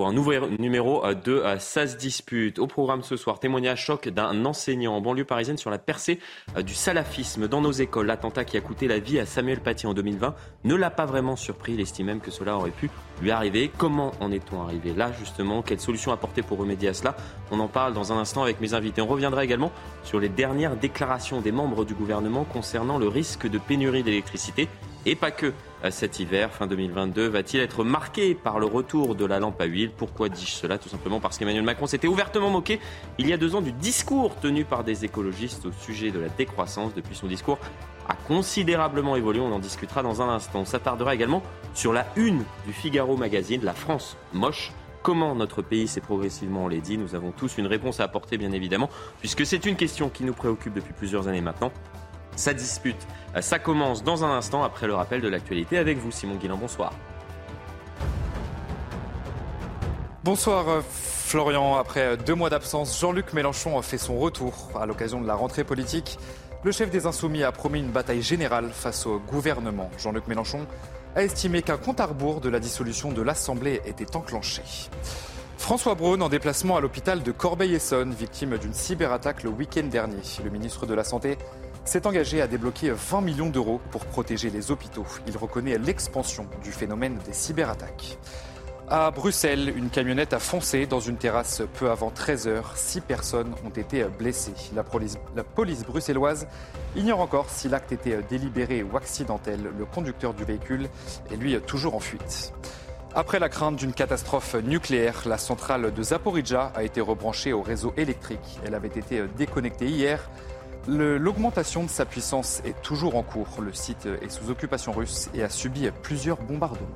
pour un nouveau numéro de Ça se dispute. Au programme ce soir, témoignage choc d'un enseignant en banlieue parisienne sur la percée euh, du salafisme dans nos écoles. L'attentat qui a coûté la vie à Samuel Paty en 2020 ne l'a pas vraiment surpris. Il estime même que cela aurait pu lui arriver. Comment en est-on arrivé là justement? Quelle solution apporter pour remédier à cela? On en parle dans un instant avec mes invités. On reviendra également sur les dernières déclarations des membres du gouvernement concernant le risque de pénurie d'électricité et pas que cet hiver, fin 2022, va-t-il être marqué par le retour de la lampe à huile? Pourquoi dis-je cela? Tout simplement parce qu'Emmanuel Macron s'était ouvertement moqué il y a deux ans du discours tenu par des écologistes au sujet de la décroissance. Depuis son discours a considérablement évolué, on en discutera dans un instant. On s'attardera également sur la une du Figaro Magazine, la France moche. Comment notre pays s'est progressivement dit Nous avons tous une réponse à apporter, bien évidemment, puisque c'est une question qui nous préoccupe depuis plusieurs années maintenant. Ça dispute, ça commence dans un instant après le rappel de l'actualité avec vous, Simon Guillain. Bonsoir. Bonsoir euh, Florian. Après deux mois d'absence, Jean-Luc Mélenchon fait son retour à l'occasion de la rentrée politique. Le chef des Insoumis a promis une bataille générale face au gouvernement. Jean-Luc Mélenchon a estimé qu'un compte à rebours de la dissolution de l'Assemblée était enclenché. François Braun en déplacement à l'hôpital de Corbeil-Essonne, victime d'une cyberattaque le week-end dernier. Le ministre de la Santé s'est engagé à débloquer 20 millions d'euros pour protéger les hôpitaux. Il reconnaît l'expansion du phénomène des cyberattaques. À Bruxelles, une camionnette a foncé dans une terrasse peu avant 13 heures. Six personnes ont été blessées. La police, bruxelloise ignore encore si l'acte était délibéré ou accidentel. Le conducteur du véhicule est lui toujours en fuite. Après la crainte d'une catastrophe nucléaire, la centrale de Zaporizhia a été rebranchée au réseau électrique. Elle avait été déconnectée hier. L'augmentation de sa puissance est toujours en cours. Le site est sous occupation russe et a subi plusieurs bombardements.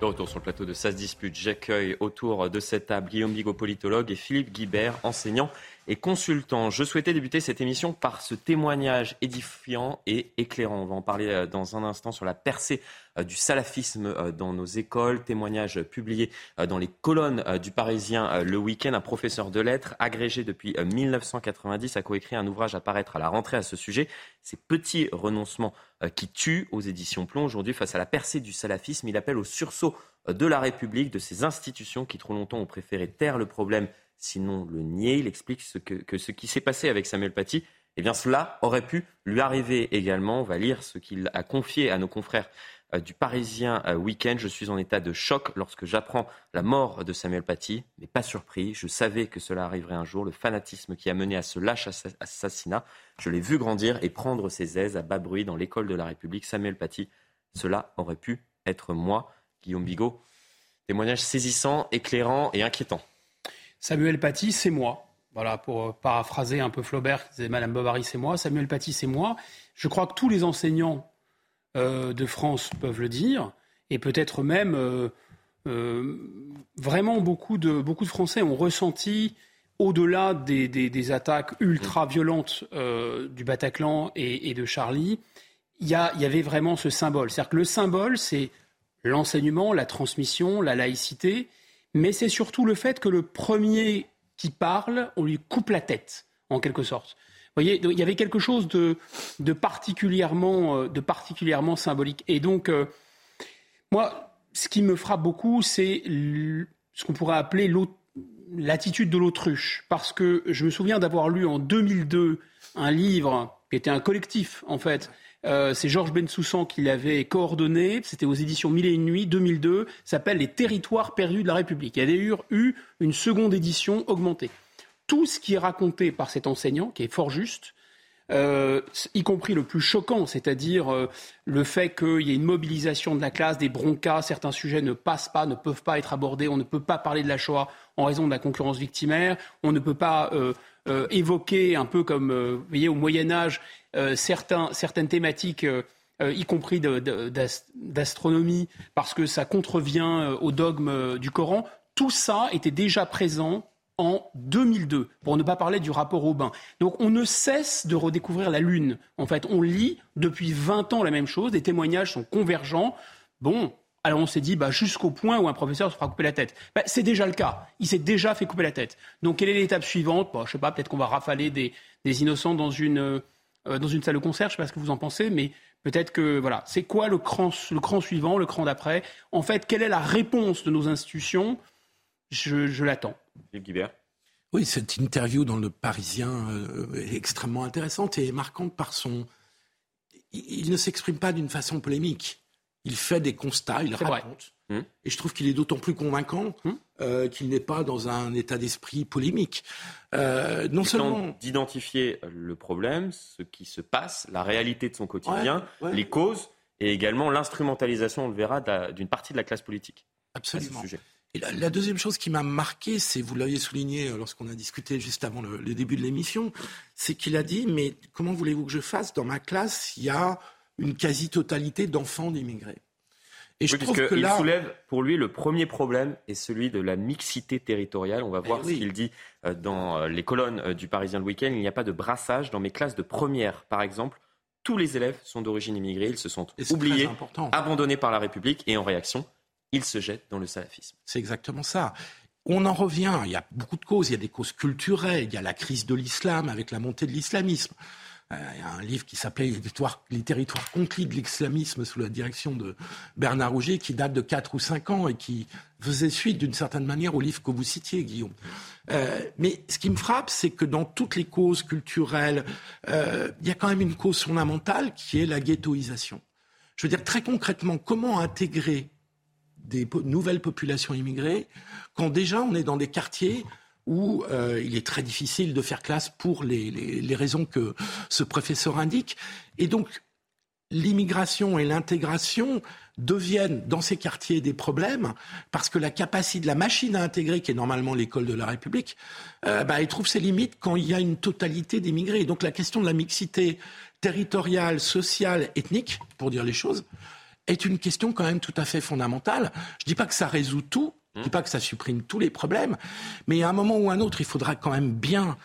De retour sur le plateau de SAS Dispute, j'accueille autour de cette table Guillaume Bigot, politologue, et Philippe Guibert, enseignant et consultant. Je souhaitais débuter cette émission par ce témoignage édifiant et éclairant. On va en parler euh, dans un instant sur la percée euh, du salafisme euh, dans nos écoles. Témoignage publié dans les colonnes du Parisien le week-end. Un professeur de lettres agrégé depuis 1990 a coécrit un ouvrage à paraître à la rentrée à ce sujet. Ces petits renoncements qui tuent aux éditions Plomb. Aujourd'hui, face à la percée du salafisme, il appelle au sursaut de la République, de ces institutions qui trop longtemps ont préféré taire le problème sinon le nier. Il explique ce que, ce qui s'est passé avec Samuel Paty, eh bien cela aurait pu lui arriver également. On va lire ce qu'il a confié à nos confrères euh, du Parisien euh, Week-end. Je suis en état de choc lorsque j'apprends la mort de Samuel Paty, mais pas surpris. Je savais que cela arriverait un jour. Le fanatisme qui a mené à ce lâche assassinat, je l'ai vu grandir et prendre ses aises à bas bruit dans l'école de la République. Samuel Paty, cela aurait pu être moi. Guillaume Bigot, témoignage saisissant, éclairant et inquiétant. Samuel Paty, c'est moi. Voilà, pour euh, paraphraser un peu Flaubert, qui disait Madame Bovary, c'est moi. Samuel Paty, c'est moi. Je crois que tous les enseignants euh, de France peuvent le dire, et peut-être même euh, vraiment beaucoup de, beaucoup de Français ont ressenti, au-delà des, attaques ultra-violentes du Bataclan et, de Charlie, il y, y, avait vraiment ce symbole. C'est-à-dire que le symbole, c'est l'enseignement, la transmission, la laïcité, mais c'est surtout le fait que le premier qui parle, on lui coupe la tête, en quelque sorte. Vous voyez, il y avait quelque chose de, particulièrement, euh, de particulièrement symbolique. Et donc, euh, moi, ce qui me frappe beaucoup, c'est ce qu'on pourrait appeler l'attitude de l'autruche. Parce que je me souviens d'avoir lu en 2002 un livre qui était un collectif, en fait, euh, c'est Georges Bensoussan qui l'avait coordonné. C'était aux éditions Mille et une nuits, 2002. s'appelle Les territoires perdus de la République. Il y a d'ailleurs eu une seconde édition augmentée. Tout ce qui est raconté par cet enseignant, qui est fort juste, euh, y compris le plus choquant, c'est-à-dire euh, le fait qu'il y ait une mobilisation de la classe, des broncas, certains sujets ne passent pas, ne peuvent pas être abordés, on ne peut pas parler de la Shoah en raison de la concurrence victimaire, on ne peut pas évoquer, un peu comme vous voyez, au Moyen Âge, certaines thématiques. y compris d'astronomie, parce que ça contrevient au dogme du Coran. Tout ça était déjà présent en 2002, pour ne pas parler du rapport Aubin. Donc on ne cesse de redécouvrir la Lune. En fait, on lit depuis 20 ans la même chose, les témoignages sont convergents. Bon, alors on s'est dit bah, jusqu'au point où un professeur se fera couper la tête. Bah, c'est déjà le cas. Il s'est déjà fait couper la tête. Donc quelle est l'étape suivante? Bah, Je sais pas, peut-être qu'on va rafaler des, innocents dans une, euh, dans une salle de concert, je sais pas ce que vous en pensez, mais peut-être que voilà, c'est quoi le cran, le cran suivant, le cran d'après? En fait, quelle est la réponse de nos institutions? Je, l'attends. Oui, cette interview dans le Parisien euh, est extrêmement intéressante et marquante par son. Il, ne s'exprime pas d'une façon polémique. Il fait des constats, il raconte. Hum. Et je trouve qu'il est d'autant plus convaincant hum. Euh, qu'il n'est pas dans un état d'esprit polémique. Euh, non seulement d'identifier le problème, ce qui se passe, la réalité de son quotidien, les causes, et également l'instrumentalisation, on le verra, d'une partie de la classe politique. Absolument. Et la, deuxième chose qui m'a marqué, c'est, vous l'aviez souligné euh, lorsqu'on a discuté juste avant le, début de l'émission, c'est qu'il a dit, mais comment voulez-vous que je fasse? Dans ma classe, il y a une quasi-totalité d'enfants d'immigrés. Et je trouve que là... Il soulève pour lui le premier problème est celui de la mixité territoriale. On va voir eh ce qu'il dit euh, dans euh, les colonnes du Parisien le week-end. Il n'y a pas de brassage dans mes classes de première, par exemple. Tous les élèves sont d'origine immigrée. Ils se sont oubliés, abandonnés par la République et en réaction, il se jette dans le salafisme. C'est exactement ça. On en revient, il y a beaucoup de causes, il y a des causes culturelles, il y a la crise de l'islam avec la montée de l'islamisme. Euh, un livre qui s'appelait Les territoires conquis de l'islamisme sous la direction de Bernard Rouget qui date de 4 ou 5 ans et qui faisait suite d'une certaine manière au livre que vous citiez, Guillaume. Euh, mais ce qui me frappe, c'est que dans toutes les causes culturelles, euh, il y a quand même une cause fondamentale qui est la ghettoisation. Je veux dire très concrètement, comment intégrer des nouvelles populations immigrées, quand déjà on est dans des quartiers où euh, il est très difficile de faire classe pour les, raisons que ce professeur indique. Et donc, l'immigration et l'intégration deviennent dans ces quartiers des problèmes parce que la capacité de la machine à intégrer, qui est normalement l'école de la République, euh, bah, elle trouve ses limites quand il y a une totalité d'immigrés. Donc la question de la mixité territoriale, sociale, ethnique, pour dire les choses, est une question quand même tout à fait fondamentale. Je ne dis pas que ça résout tout, je ne dis pas que ça supprime tous les problèmes, mais à un moment ou à un autre, il faudra quand même bien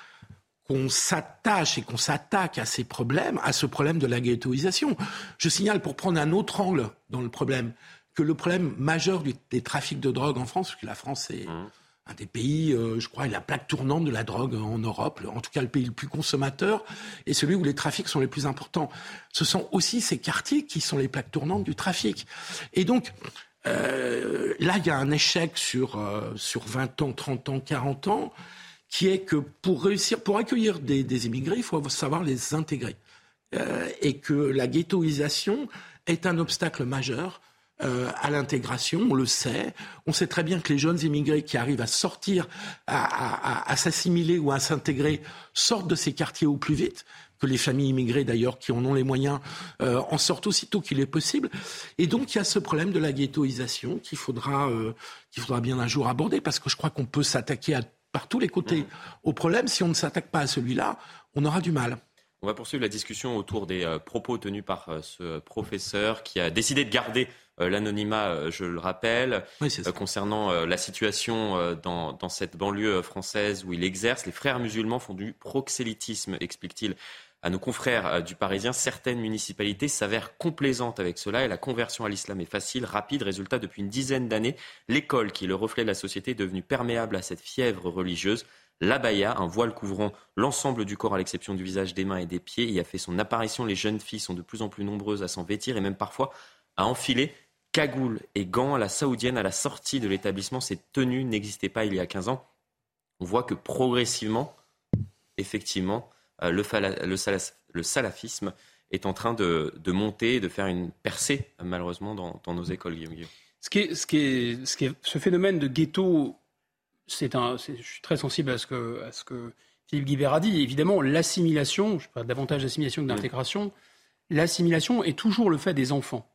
qu'on s'attache et qu'on s'attaque à ces problèmes, à ce problème de la ghettoisation. Je signale, pour prendre un autre angle dans le problème, que le problème majeur des trafics de drogue en France, parce que la France est... Mmh un des pays, euh, je crois, la plaque tournante de la drogue en Europe, en tout cas le pays le plus consommateur, et celui où les trafics sont les plus importants. Ce sont aussi ces quartiers qui sont les plaques tournantes du trafic. Et donc, euh, là, il y a un échec sur, euh, sur 20 ans, 30 ans, 40 ans, qui est que pour réussir, pour accueillir des, des immigrés, il faut savoir les intégrer. et que la ghettoisation est un obstacle majeur euh, à l'intégration, on le sait. On sait très bien que les jeunes immigrés qui arrivent à sortir, à, s'assimiler ou à s'intégrer, sortent de ces quartiers au plus vite que les familles immigrées d'ailleurs qui en ont les moyens euh, en sortent aussitôt qu'il est possible. Et donc il y a ce problème de la ghettoisation qu'il faudra, euh, qu'il faudra bien un jour aborder parce que je crois qu'on peut s'attaquer par tous les côtés mmh. au problème. Si on ne s'attaque pas à celui-là, on aura du mal. On va poursuivre la discussion autour des propos tenus par ce professeur qui a décidé de garder euh, l'anonymat, euh, je le rappelle, euh, concernant la situation dans, dans, cette banlieue française où il exerce. Les frères musulmans font du proxélytisme, explique-t-il à nos confrères du Parisien. Certaines municipalités s'avèrent complaisantes avec cela et la conversion à l'islam est facile, rapide. Résultat, depuis une dizaine d'années, l'école, qui est le reflet de la société, est devenue perméable à cette fièvre religieuse. L'abaya, un voile couvrant l'ensemble du corps à l'exception du visage, des mains et des pieds, y a fait son apparition. Les jeunes filles sont de plus en plus nombreuses à s'en vêtir et même parfois à enfiler cagoule et gants la saoudienne à la sortie de l'établissement. Ces tenues n'existaient pas il y a 15 ans. On voit que progressivement, effectivement, euh, le, salafisme est en train de, monter, de faire une percée, malheureusement, dans, nos écoles, Guillaume Ce, qui est, ce, qui est, ce, qui est, ce phénomène de ghetto, c'est un, je suis très sensible à ce que, à ce que Philippe Guibert a dit, évidemment, l'assimilation, je parle davantage d'assimilation que d'intégration, l'assimilation est toujours le fait des enfants.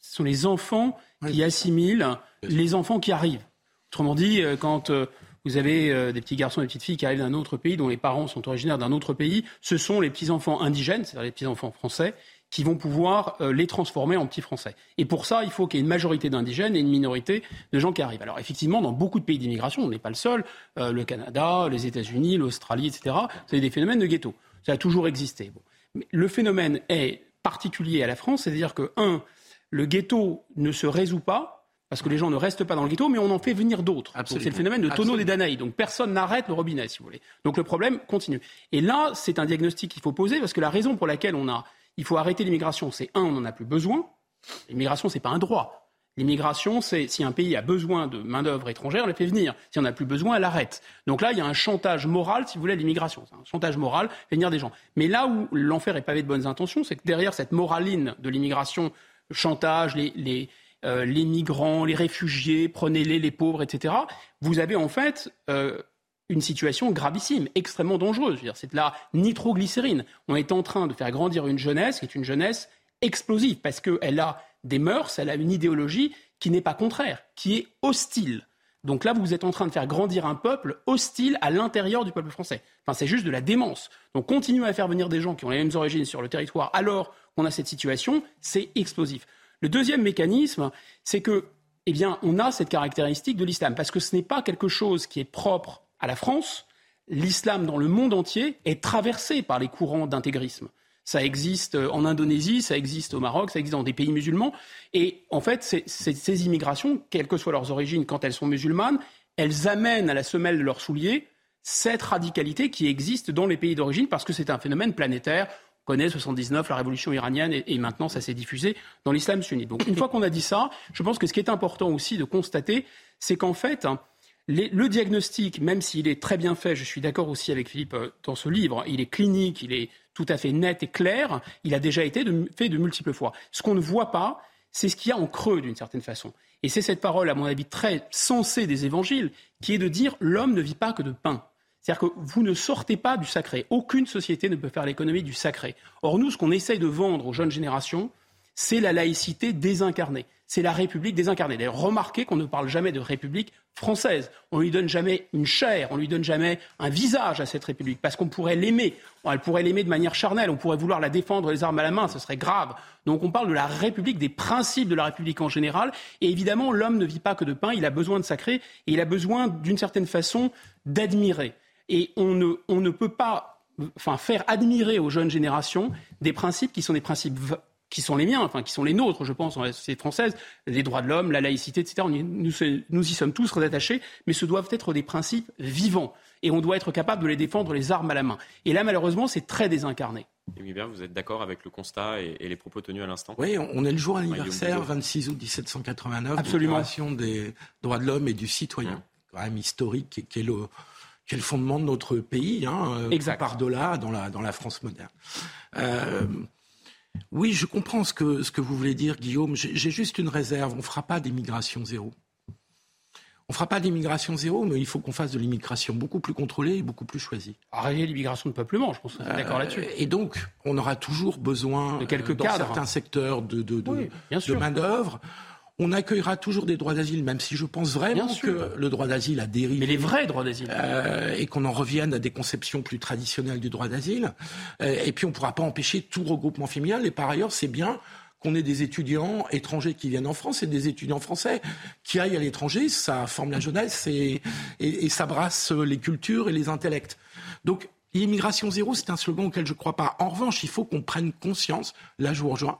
Ce sont les enfants qui assimilent les enfants qui arrivent. Autrement dit, euh, quand euh, vous avez euh, des petits garçons et des petites filles qui arrivent d'un autre pays, dont les parents sont originaires d'un autre pays, ce sont les petits-enfants indigènes, c'est-à-dire les petits-enfants français, qui vont pouvoir les transformer en petits français. Et pour ça, il faut qu'il y ait une majorité d'indigènes et une minorité de gens qui arrivent. Alors effectivement, dans beaucoup de pays d'immigration, on n'est pas le seul, le Canada, les États-Unis, l'Australie, etc., c'est des phénomènes de ghetto. Ça a toujours existé. Mais le phénomène est particulier à la France, c'est-à-dire que, un, le ghetto ne se résout pas, parce que les gens ne restent pas dans le ghetto, mais on en fait venir d'autres. C'est le phénomène de tonneau des Danaïs. Donc personne n'arrête le robinet, si vous voulez. Donc le problème continue. Et là, c'est un diagnostic qu'il faut poser, parce que la raison pour laquelle on a, il faut arrêter l'immigration, c'est un, on n'en a plus besoin. L'immigration, c'est pas un droit. L'immigration, c'est si un pays a besoin de main-d'œuvre étrangère, on la fait venir. Si on n'a plus besoin, elle arrête. Donc là, il y a un chantage moral, si vous voulez, à l'immigration. C'est un chantage moral, fait venir des gens. Mais là où l'enfer est pavé de bonnes intentions, c'est que derrière cette moraline de l'immigration chantage, les, euh, les, migrants, les réfugiés, prenez-les, les pauvres, etc., vous avez en fait euh, une situation gravissime, extrêmement dangereuse. C'est de la nitroglycérine. On est en train de faire grandir une jeunesse qui est une jeunesse explosive parce qu'elle a des mœurs, elle a une idéologie qui n'est pas contraire, qui est hostile. Donc là, vous êtes en train de faire grandir un peuple hostile à l'intérieur du peuple français. Enfin, c'est juste de la démence. Donc continuer à faire venir des gens qui ont les mêmes origines sur le territoire alors qu'on a cette situation, c'est explosif. Le deuxième mécanisme, c'est que, eh bien, on a cette caractéristique de l'islam, parce que ce n'est pas quelque chose qui est propre à la France. L'islam dans le monde entier est traversé par les courants d'intégrisme. Ça existe en Indonésie, ça existe au Maroc, ça existe dans des pays musulmans. Et en fait, ces immigrations, quelles que soient leurs origines, quand elles sont musulmanes, elles amènent à la semelle de leurs souliers cette radicalité qui existe dans les pays d'origine parce que c'est un phénomène planétaire connaît 79, la révolution iranienne, et, maintenant ça s'est diffusé dans l'islam sunnite. Donc une fois qu'on a dit ça, je pense que ce qui est important aussi de constater, c'est qu'en fait, le diagnostic, même s'il est très bien fait, je suis d'accord aussi avec Philippe euh, dans ce livre, il est clinique, il est tout à fait net et clair, il a déjà été fait de multiples fois. Ce qu'on ne voit pas, c'est ce qu'il y a en creux d'une certaine façon. Et c'est cette parole, à mon avis, très sensée des évangiles, qui est de dire l'homme ne vit pas que de pain. C'est-à-dire que vous ne sortez pas du sacré. Aucune société ne peut faire l'économie du sacré. Or, nous, ce qu'on essaye de vendre aux jeunes générations, c'est la laïcité désincarnée. C'est la République désincarnée. D'ailleurs, remarquez qu'on ne parle jamais de République française. On ne lui donne jamais une chair, on ne lui donne jamais un visage à cette République, parce qu'on pourrait l'aimer. Elle pourrait l'aimer de manière charnelle, on pourrait vouloir la défendre les armes à la main, ce serait grave. Donc on parle de la République, des principes de la République en général. Et évidemment, l'homme ne vit pas que de pain, il a besoin de sacré, et il a besoin, d'une certaine façon, d'admirer. Et on ne, on ne peut pas enfin, faire admirer aux jeunes générations des principes qui sont des principes qui sont les miens, enfin qui sont les nôtres, je pense, dans la société française, les droits de l'homme, la laïcité, etc. nous, nous, y sommes tous très attachés, mais ce doivent être des principes vivants. Et on doit être capable de les défendre les armes à la main. Et là, malheureusement, c'est très désincarné. Bien, vous êtes d'accord avec le constat et, les propos tenus à l'instant? Oui, on est le jour anniversaire, 26 août 1789, Absolument. de des droits de l'homme et du citoyen. Mmh. Quand même historique, qui est le, qui est le fondement de notre pays, hein, euh, par-delà dans la, dans la France moderne. Euh, oui, je comprends ce que, ce que vous voulez dire, Guillaume. J'ai juste une réserve. On ne fera pas d'immigration zéro. On ne fera pas d'immigration zéro, mais il faut qu'on fasse de l'immigration beaucoup plus contrôlée et beaucoup plus choisie. Arrêter l'immigration de peuplement, je pense qu'on est d'accord là-dessus. Euh, et donc, on aura toujours besoin, de quelques dans certains secteurs, de, de, de, de main-d'œuvre on accueillera toujours des droits d'asile, même si je pense vraiment que le droit d'asile a dérivé. Mais les vrais droits d'asile. Euh, et qu'on en revienne à des conceptions plus traditionnelles du droit d'asile. Euh, et puis on ne pourra pas empêcher tout regroupement familial. Et par ailleurs, c'est bien qu'on ait des étudiants étrangers qui viennent en France et des étudiants français qui aillent à l'étranger. Ça forme la jeunesse et, et, et ça brasse les cultures et les intellects. Donc L'immigration zéro, c'est un slogan auquel je ne crois pas. En revanche, il faut qu'on prenne conscience, là je vous rejoins,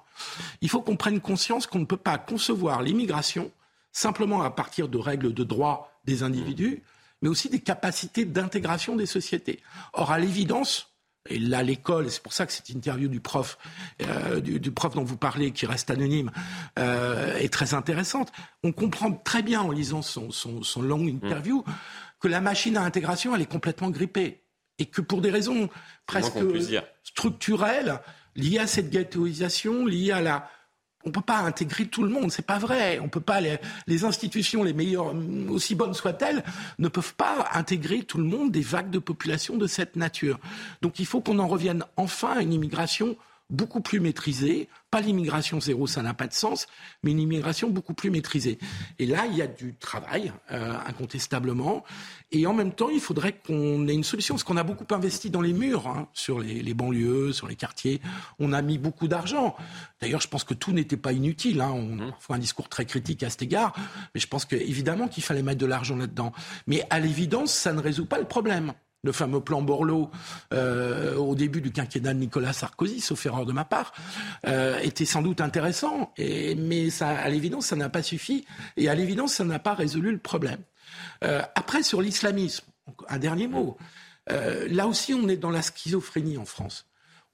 il faut qu'on prenne conscience qu'on ne peut pas concevoir l'immigration simplement à partir de règles de droit des individus, mais aussi des capacités d'intégration des sociétés. Or, à l'évidence, et là l'école, c'est pour ça que cette interview du prof, euh, du, prof dont vous parlez, qui reste anonyme, euh, est très intéressante. On comprend très bien en lisant son, son, longue interview que la machine à intégration, elle est complètement grippée et que pour des raisons presque structurelles, liées à cette ghettoisation, liées à la on peut pas intégrer tout le monde, c'est pas vrai. On peut pas les, institutions les meilleures, aussi bonnes soient-elles, ne peuvent pas intégrer tout le monde des vagues de population de cette nature. Donc il faut qu'on en revienne enfin à une immigration beaucoup plus maîtrisée, pas l'immigration zéro, ça n'a pas de sens, mais une immigration beaucoup plus maîtrisée. Et là, il y a du travail, euh, incontestablement. Et en même temps, il faudrait qu'on ait une solution, parce qu'on a beaucoup investi dans les murs, hein, sur les, banlieues, sur les quartiers. On a mis beaucoup d'argent. D'ailleurs, je pense que tout n'était pas inutile. Hein. On mmh. fait un discours très critique à cet égard, mais je pense qu'évidemment qu'il fallait mettre de l'argent là-dedans. Mais à l'évidence, ça ne résout pas le problème le fameux plan Borloo euh, au début du quinquennat de Nicolas Sarkozy, sauf erreur de ma part, euh, était sans doute intéressant, mais à l'évidence, ça n'a pas suffi, et à l'évidence, ça n'a pas résolu le problème. Euh, après, sur l'islamisme, un dernier mot. là aussi, on est dans la schizophrénie en France.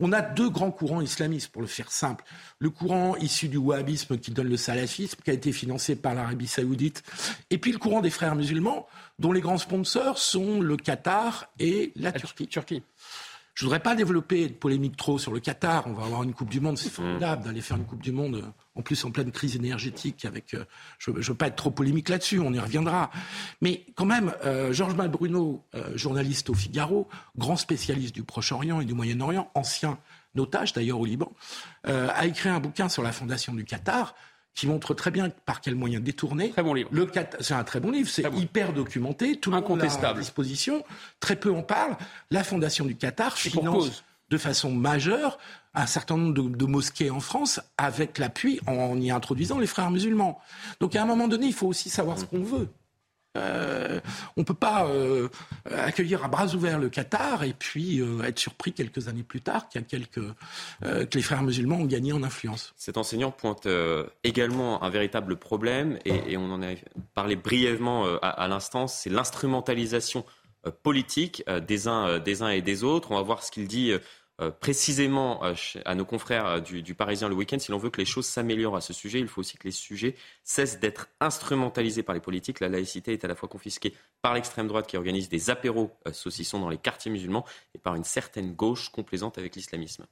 On a deux grands courants islamistes, pour le faire simple. Le courant issu du wahhabisme qui donne le salafisme, qui a été financé par l'Arabie saoudite, et puis le courant des frères musulmans, dont les grands sponsors sont le Qatar et la, Turquie. Turquie. Je voudrais pas développer de polémique trop sur le Qatar. On va avoir une Coupe du Monde, c'est formidable d'aller faire une Coupe du Monde, en plus en pleine crise énergétique. Avec, euh, je, ne veux pas être trop polémique là-dessus, on y reviendra. Mais quand même, euh, Georges Malbruno, euh, journaliste au Figaro, grand spécialiste du Proche-Orient et du Moyen-Orient, ancien otage d'ailleurs au Liban, a écrit un bouquin sur la fondation du Qatar qui montre très bien par quels moyens détournés. Très bon livre. c'est un très bon livre, c'est hyper documenté, tout le monde à disposition, très peu en parle. La Fondation du Qatar finance de façon majeure un certain nombre de, mosquées en France avec l'appui en y introduisant les frères musulmans. Donc à un moment donné, il faut aussi savoir ce qu'on veut. Euh, on ne peut pas euh, accueillir à bras ouverts le Qatar et puis euh, être surpris quelques années plus tard qu'il y a quelques, que les frères musulmans ont gagné en influence. Cet enseignant pointe également un véritable problème et, on en a parlé brièvement à, l'instant, c'est l'instrumentalisation politique des uns, des uns et des autres. On va voir ce qu'il dit précisément euh, à nos confrères euh, du, Parisien le week-end, si l'on veut que les choses s'améliorent à ce sujet, il faut aussi que les sujets cessent d'être instrumentalisés par les politiques. La laïcité est à la fois confisquée par l'extrême droite qui organise des apéros saucissons dans les quartiers musulmans et par une certaine gauche complaisante avec l'islamisme.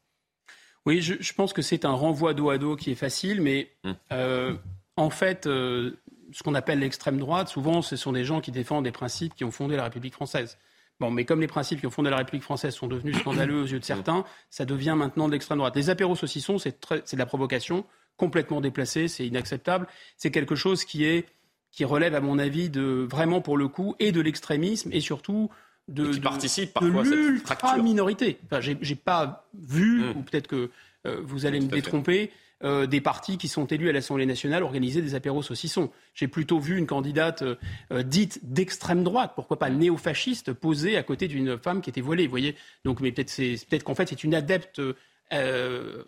Oui, je, pense que c'est un renvoi dos à dos qui est facile, mais hum. en fait, ce qu'on appelle l'extrême droite, souvent, ce sont des gens qui défendent des principes qui ont fondé la République française. Bon, mais comme les principes qui ont fondé la République française sont devenus scandaleux aux yeux de certains, ça devient maintenant de l'extrême droite. Les apéros saucissons, c'est de la provocation, complètement déplacée, c'est inacceptable. C'est quelque chose qui est qui relève, à mon avis, de vraiment pour le coup, et de l'extrémisme, et surtout de, qui participe parfois de l'ultra minorité. Enfin, j'ai pas vu, mmh. ou peut-être que euh, vous allez me détromper. Euh, des partis qui sont élus à l'Assemblée nationale organiser des apéros saucissons. J'ai plutôt vu une candidate euh, euh, dite d'extrême droite, pourquoi pas néofasciste, posée à côté d'une femme qui était voilée. Vous voyez Donc, mais peut-être peut qu'en fait c'est une adepte.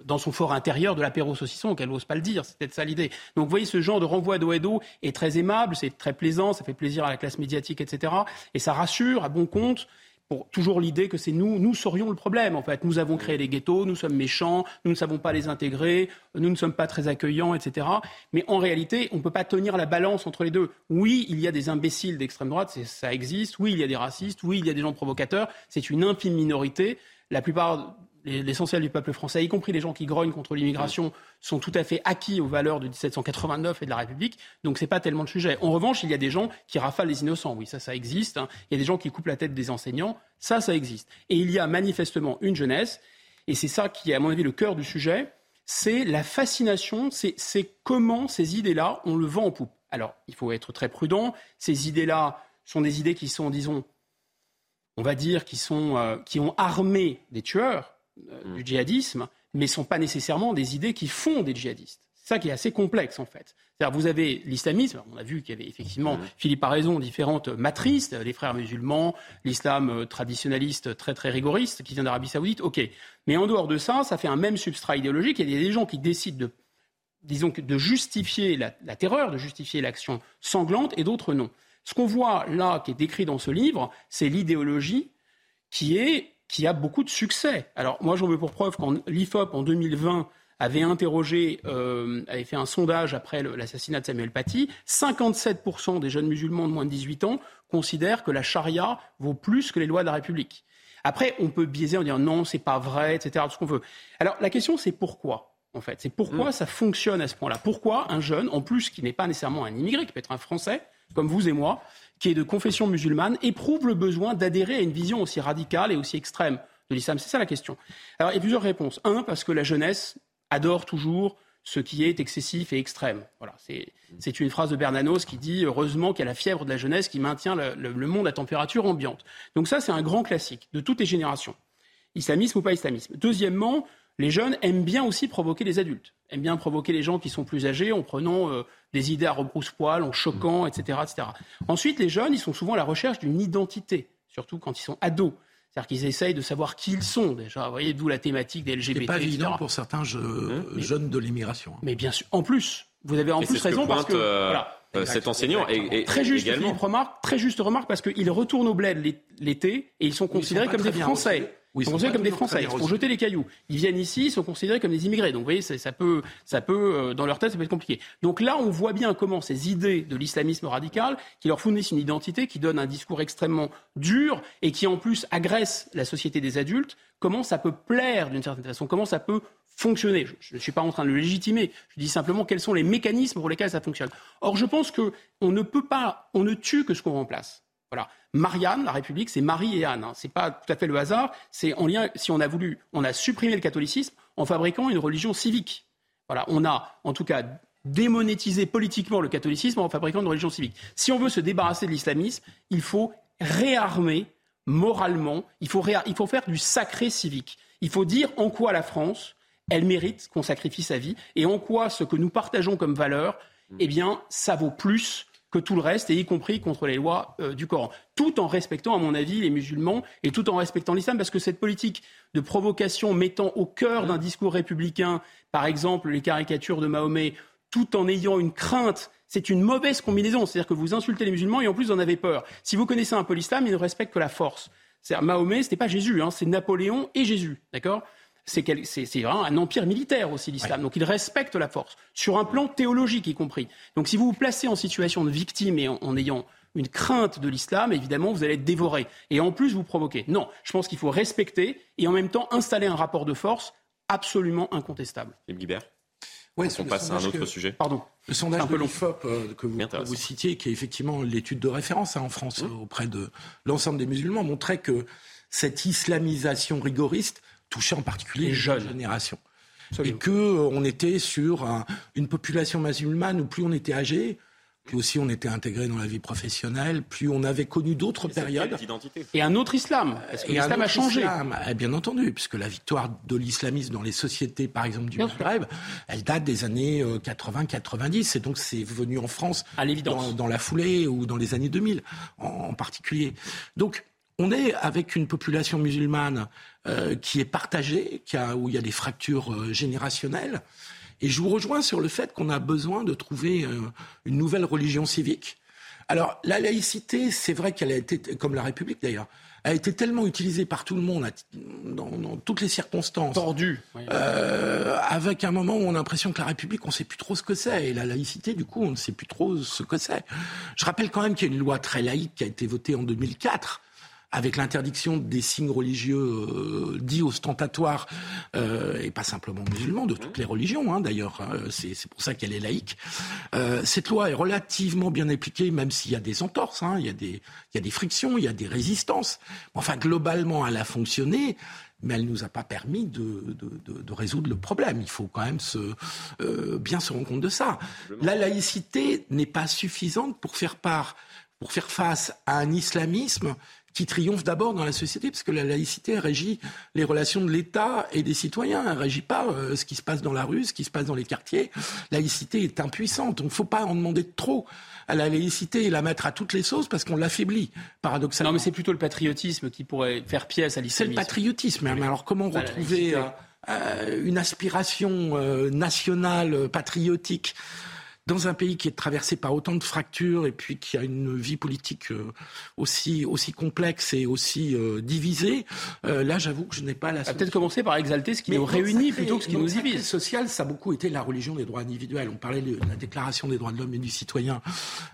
dans son fort intérieur de l'apéro saucisson, qu'elle n'ose pas le dire, c'est peut-être ça l'idée. Donc vous voyez, ce genre de renvoi dos à dos est très aimable, c'est très plaisant, ça fait plaisir à la classe médiatique, etc. Et ça rassure à bon compte pour toujours l'idée que c'est nous, nous serions le problème en fait. Nous avons créé les ghettos, nous sommes méchants, nous ne savons pas les intégrer, nous ne sommes pas très accueillants, etc. Mais en réalité, on ne peut pas tenir la balance entre les deux. Oui, il y a des imbéciles d'extrême droite, ça existe. Oui, il y a des racistes. Oui, il y a des gens provocateurs. C'est une infime minorité. La plupart l'essentiel du peuple français, y compris les gens qui grognent contre l'immigration, sont tout à fait acquis aux valeurs de 1789 et de la République. Donc c'est pas tellement le sujet. En revanche, il y a des gens qui rafalent les innocents. Oui, ça, ça existe. Hein. Il y a des gens qui coupent la tête des enseignants. Ça, ça existe. Et il y a manifestement une jeunesse, et c'est ça qui est, à mon avis, le cœur du sujet, c'est la fascination, c'est comment ces idées-là, on le vend en poupe. Alors, il faut être très prudent. Ces idées-là sont des idées qui sont, disons, on va dire, qui, sont, euh, qui ont armé des tueurs, euh, du djihadisme, mais ne sont pas nécessairement des idées qui font des djihadistes. C'est ça qui est assez complexe en fait. C'est-à-dire vous avez l'islamisme, on a vu qu'il y avait effectivement, Philippe a raison, différentes matrices, les frères musulmans, l'islam euh, traditionnaliste très très rigoriste qui vient d'Arabie saoudite, ok. Mais en dehors de ça, ça fait un même substrat idéologique. Il y a des gens qui décident de, disons, de justifier la, la terreur, de justifier l'action sanglante et d'autres non. Ce qu'on voit là, qui est décrit dans ce livre, c'est l'idéologie qui est qui a beaucoup de succès. Alors moi j'en veux pour preuve quand l'IFOP en 2020 avait interrogé, euh, avait fait un sondage après l'assassinat de Samuel Paty, 57% des jeunes musulmans de moins de 18 ans considèrent que la charia vaut plus que les lois de la République. Après, on peut biaiser en disant non, c'est pas vrai, etc. Tout ce qu'on veut. Alors la question c'est pourquoi en fait? C'est pourquoi mm. ça fonctionne à ce point-là? Pourquoi un jeune, en plus qui n'est pas nécessairement un immigré, qui peut être un Français, comme vous et moi, qui est de confession musulmane, éprouve le besoin d'adhérer à une vision aussi radicale et aussi extrême de l'islam C'est ça la question. Alors, il y a plusieurs réponses. Un, parce que la jeunesse adore toujours ce qui est excessif et extrême. Voilà, c'est une phrase de Bernanos qui dit heureusement qu'il y a la fièvre de la jeunesse qui maintient le monde à température ambiante. Donc ça, c'est un grand classique de toutes les générations. Islamisme ou pas islamisme. Deuxièmement, les jeunes aiment bien aussi provoquer les adultes, aiment bien provoquer les gens qui sont plus âgés en prenant euh, des idées à rebrousse-poil, en choquant, etc., etc. Ensuite, les jeunes, ils sont souvent à la recherche d'une identité, surtout quand ils sont ados. C'est-à-dire qu'ils essayent de savoir qui ils sont déjà. Vous voyez, d'où la thématique des LGBT. C'est pas évident pour certains hein jeunes de l'immigration. Mais bien sûr. En plus, vous avez en plus raison parce que euh, voilà. Euh, cet enseignant et, très juste également. remarque, très juste remarque parce qu'ils retournent au bled l'été et ils sont considérés comme des Français. Oui, ils sont considérés comme des Français. Ils font jeter les cailloux. Ils viennent ici, ils sont considérés comme des immigrés. Donc, vous voyez, ça, peut, ça peut, euh, dans leur tête, ça peut être compliqué. Donc là, on voit bien comment ces idées de l'islamisme radical, qui leur fournissent une identité, qui donnent un discours extrêmement dur et qui en plus agressent la société des adultes, comment ça peut plaire d'une certaine façon, comment ça peut fonctionner. Je ne suis pas en train de le légitimer. Je dis simplement quels sont les mécanismes pour lesquels ça fonctionne. Or, je pense qu'on ne peut pas, on ne tue que ce qu'on remplace. Voilà. Marianne, la République, c'est Marie et Anne. Hein. Ce n'est pas tout à fait le hasard. C'est en lien, si on a voulu, on a supprimé le catholicisme en fabriquant une religion civique. Voilà. On a, en tout cas, démonétisé politiquement le catholicisme en fabriquant une religion civique. Si on veut se débarrasser de l'islamisme, il faut réarmer moralement, il faut, il faut faire du sacré civique. Il faut dire en quoi la France, elle mérite qu'on sacrifie sa vie et en quoi ce que nous partageons comme valeur, eh bien, ça vaut plus que tout le reste, et y compris contre les lois euh, du Coran. Tout en respectant, à mon avis, les musulmans et tout en respectant l'islam, parce que cette politique de provocation mettant au cœur d'un discours républicain, par exemple, les caricatures de Mahomet, tout en ayant une crainte c'est une mauvaise combinaison. C'est-à-dire que vous insultez les musulmans et en plus vous en avez peur. Si vous connaissez un peu l'islam, il ne respecte que la force. C'est Mahomet, ce n'était pas Jésus, hein, c'est Napoléon et Jésus, d'accord? C'est vraiment un empire militaire aussi, l'islam. Donc il respecte la force, sur un plan théologique y compris. Donc si vous vous placez en situation de victime et en, ayant une crainte de l'islam, évidemment, vous allez être dévoré. Et en plus, vous provoquez. Non, je pense qu'il faut respecter et en même temps installer un rapport de force absolument incontestable. Guibert on passe à un autre sujet. Pardon. Le sondage de l'IFOP euh, que, vous, citiez, qui est effectivement l'étude de référence hein, en France mmh. auprès de l'ensemble des musulmans, montrait que cette islamisation rigoriste toucher en particulier les jeunes générations. Et que euh, on était sur une population musulmane où plus on était âgé, plus aussi on était intégré dans la vie professionnelle, plus on avait connu d'autres périodes. Et un autre islam. Est-ce que l'islam a changé eh, Bien entendu, puisque la victoire de l'islamisme dans les sociétés, par exemple du Maghreb, elle date des années 80-90. Euh, et donc c'est venu en France à dans, dans, la foulée ou dans les années 2000 en, en particulier. Donc on est avec une population musulmane euh, qui est partagée, qui a, où il y a des fractures euh, générationnelles. Et je vous rejoins sur le fait qu'on a besoin de trouver euh, une nouvelle religion civique. Alors, la laïcité, c'est vrai qu'elle a été, comme la République d'ailleurs, a été tellement utilisée par tout le monde dans, toutes les circonstances. Tordue. avec un moment où on a l'impression que la République, on ne sait plus trop ce que c'est. Et la laïcité, du coup, on ne sait plus trop ce que c'est. Je rappelle quand même qu'il y a une loi très laïque qui a été votée en 2004 avec l'interdiction des signes religieux euh, dits ostentatoires, euh, et pas simplement musulmans, de toutes les religions hein, d'ailleurs, hein, c'est pour ça qu'elle est laïque. Euh, cette loi est relativement bien appliquée, même s'il y a des entorses, hein, il, y a des, il y a des frictions, il y a des résistances. Enfin, globalement, elle a fonctionné mais elle ne nous a pas permis de, de, de, résoudre le problème. Il faut quand même se, euh, bien se rendre compte de ça. La laïcité n'est pas suffisante pour faire part, pour faire face à un islamisme qui triomphe d'abord dans la société, parce que la laïcité régit les relations de l'État et des citoyens. Elle ne régit pas euh, ce qui se passe dans la rue, ce qui se passe dans les quartiers. La laïcité est impuissante. Donc faut pas en demander trop à la laïcité et la mettre à toutes les sauces parce qu'on l'affaiblit, paradoxalement. Non, mais c'est plutôt le patriotisme qui pourrait faire pièce à l'islamisme. C'est le patriotisme. Mais alors comment retrouver euh, euh, une aspiration nationale, patriotique dans un pays qui est traversé par autant de fractures et puis qui a une vie politique euh, aussi, aussi complexe et aussi euh, divisée, euh, là, j'avoue que je n'ai pas la. Peut-être commencer par exalter ce qui nous réunit plutôt que ce qui nous divise. social, ça a beaucoup été la religion des droits individuels. On parlait de la Déclaration des droits de l'homme et du citoyen,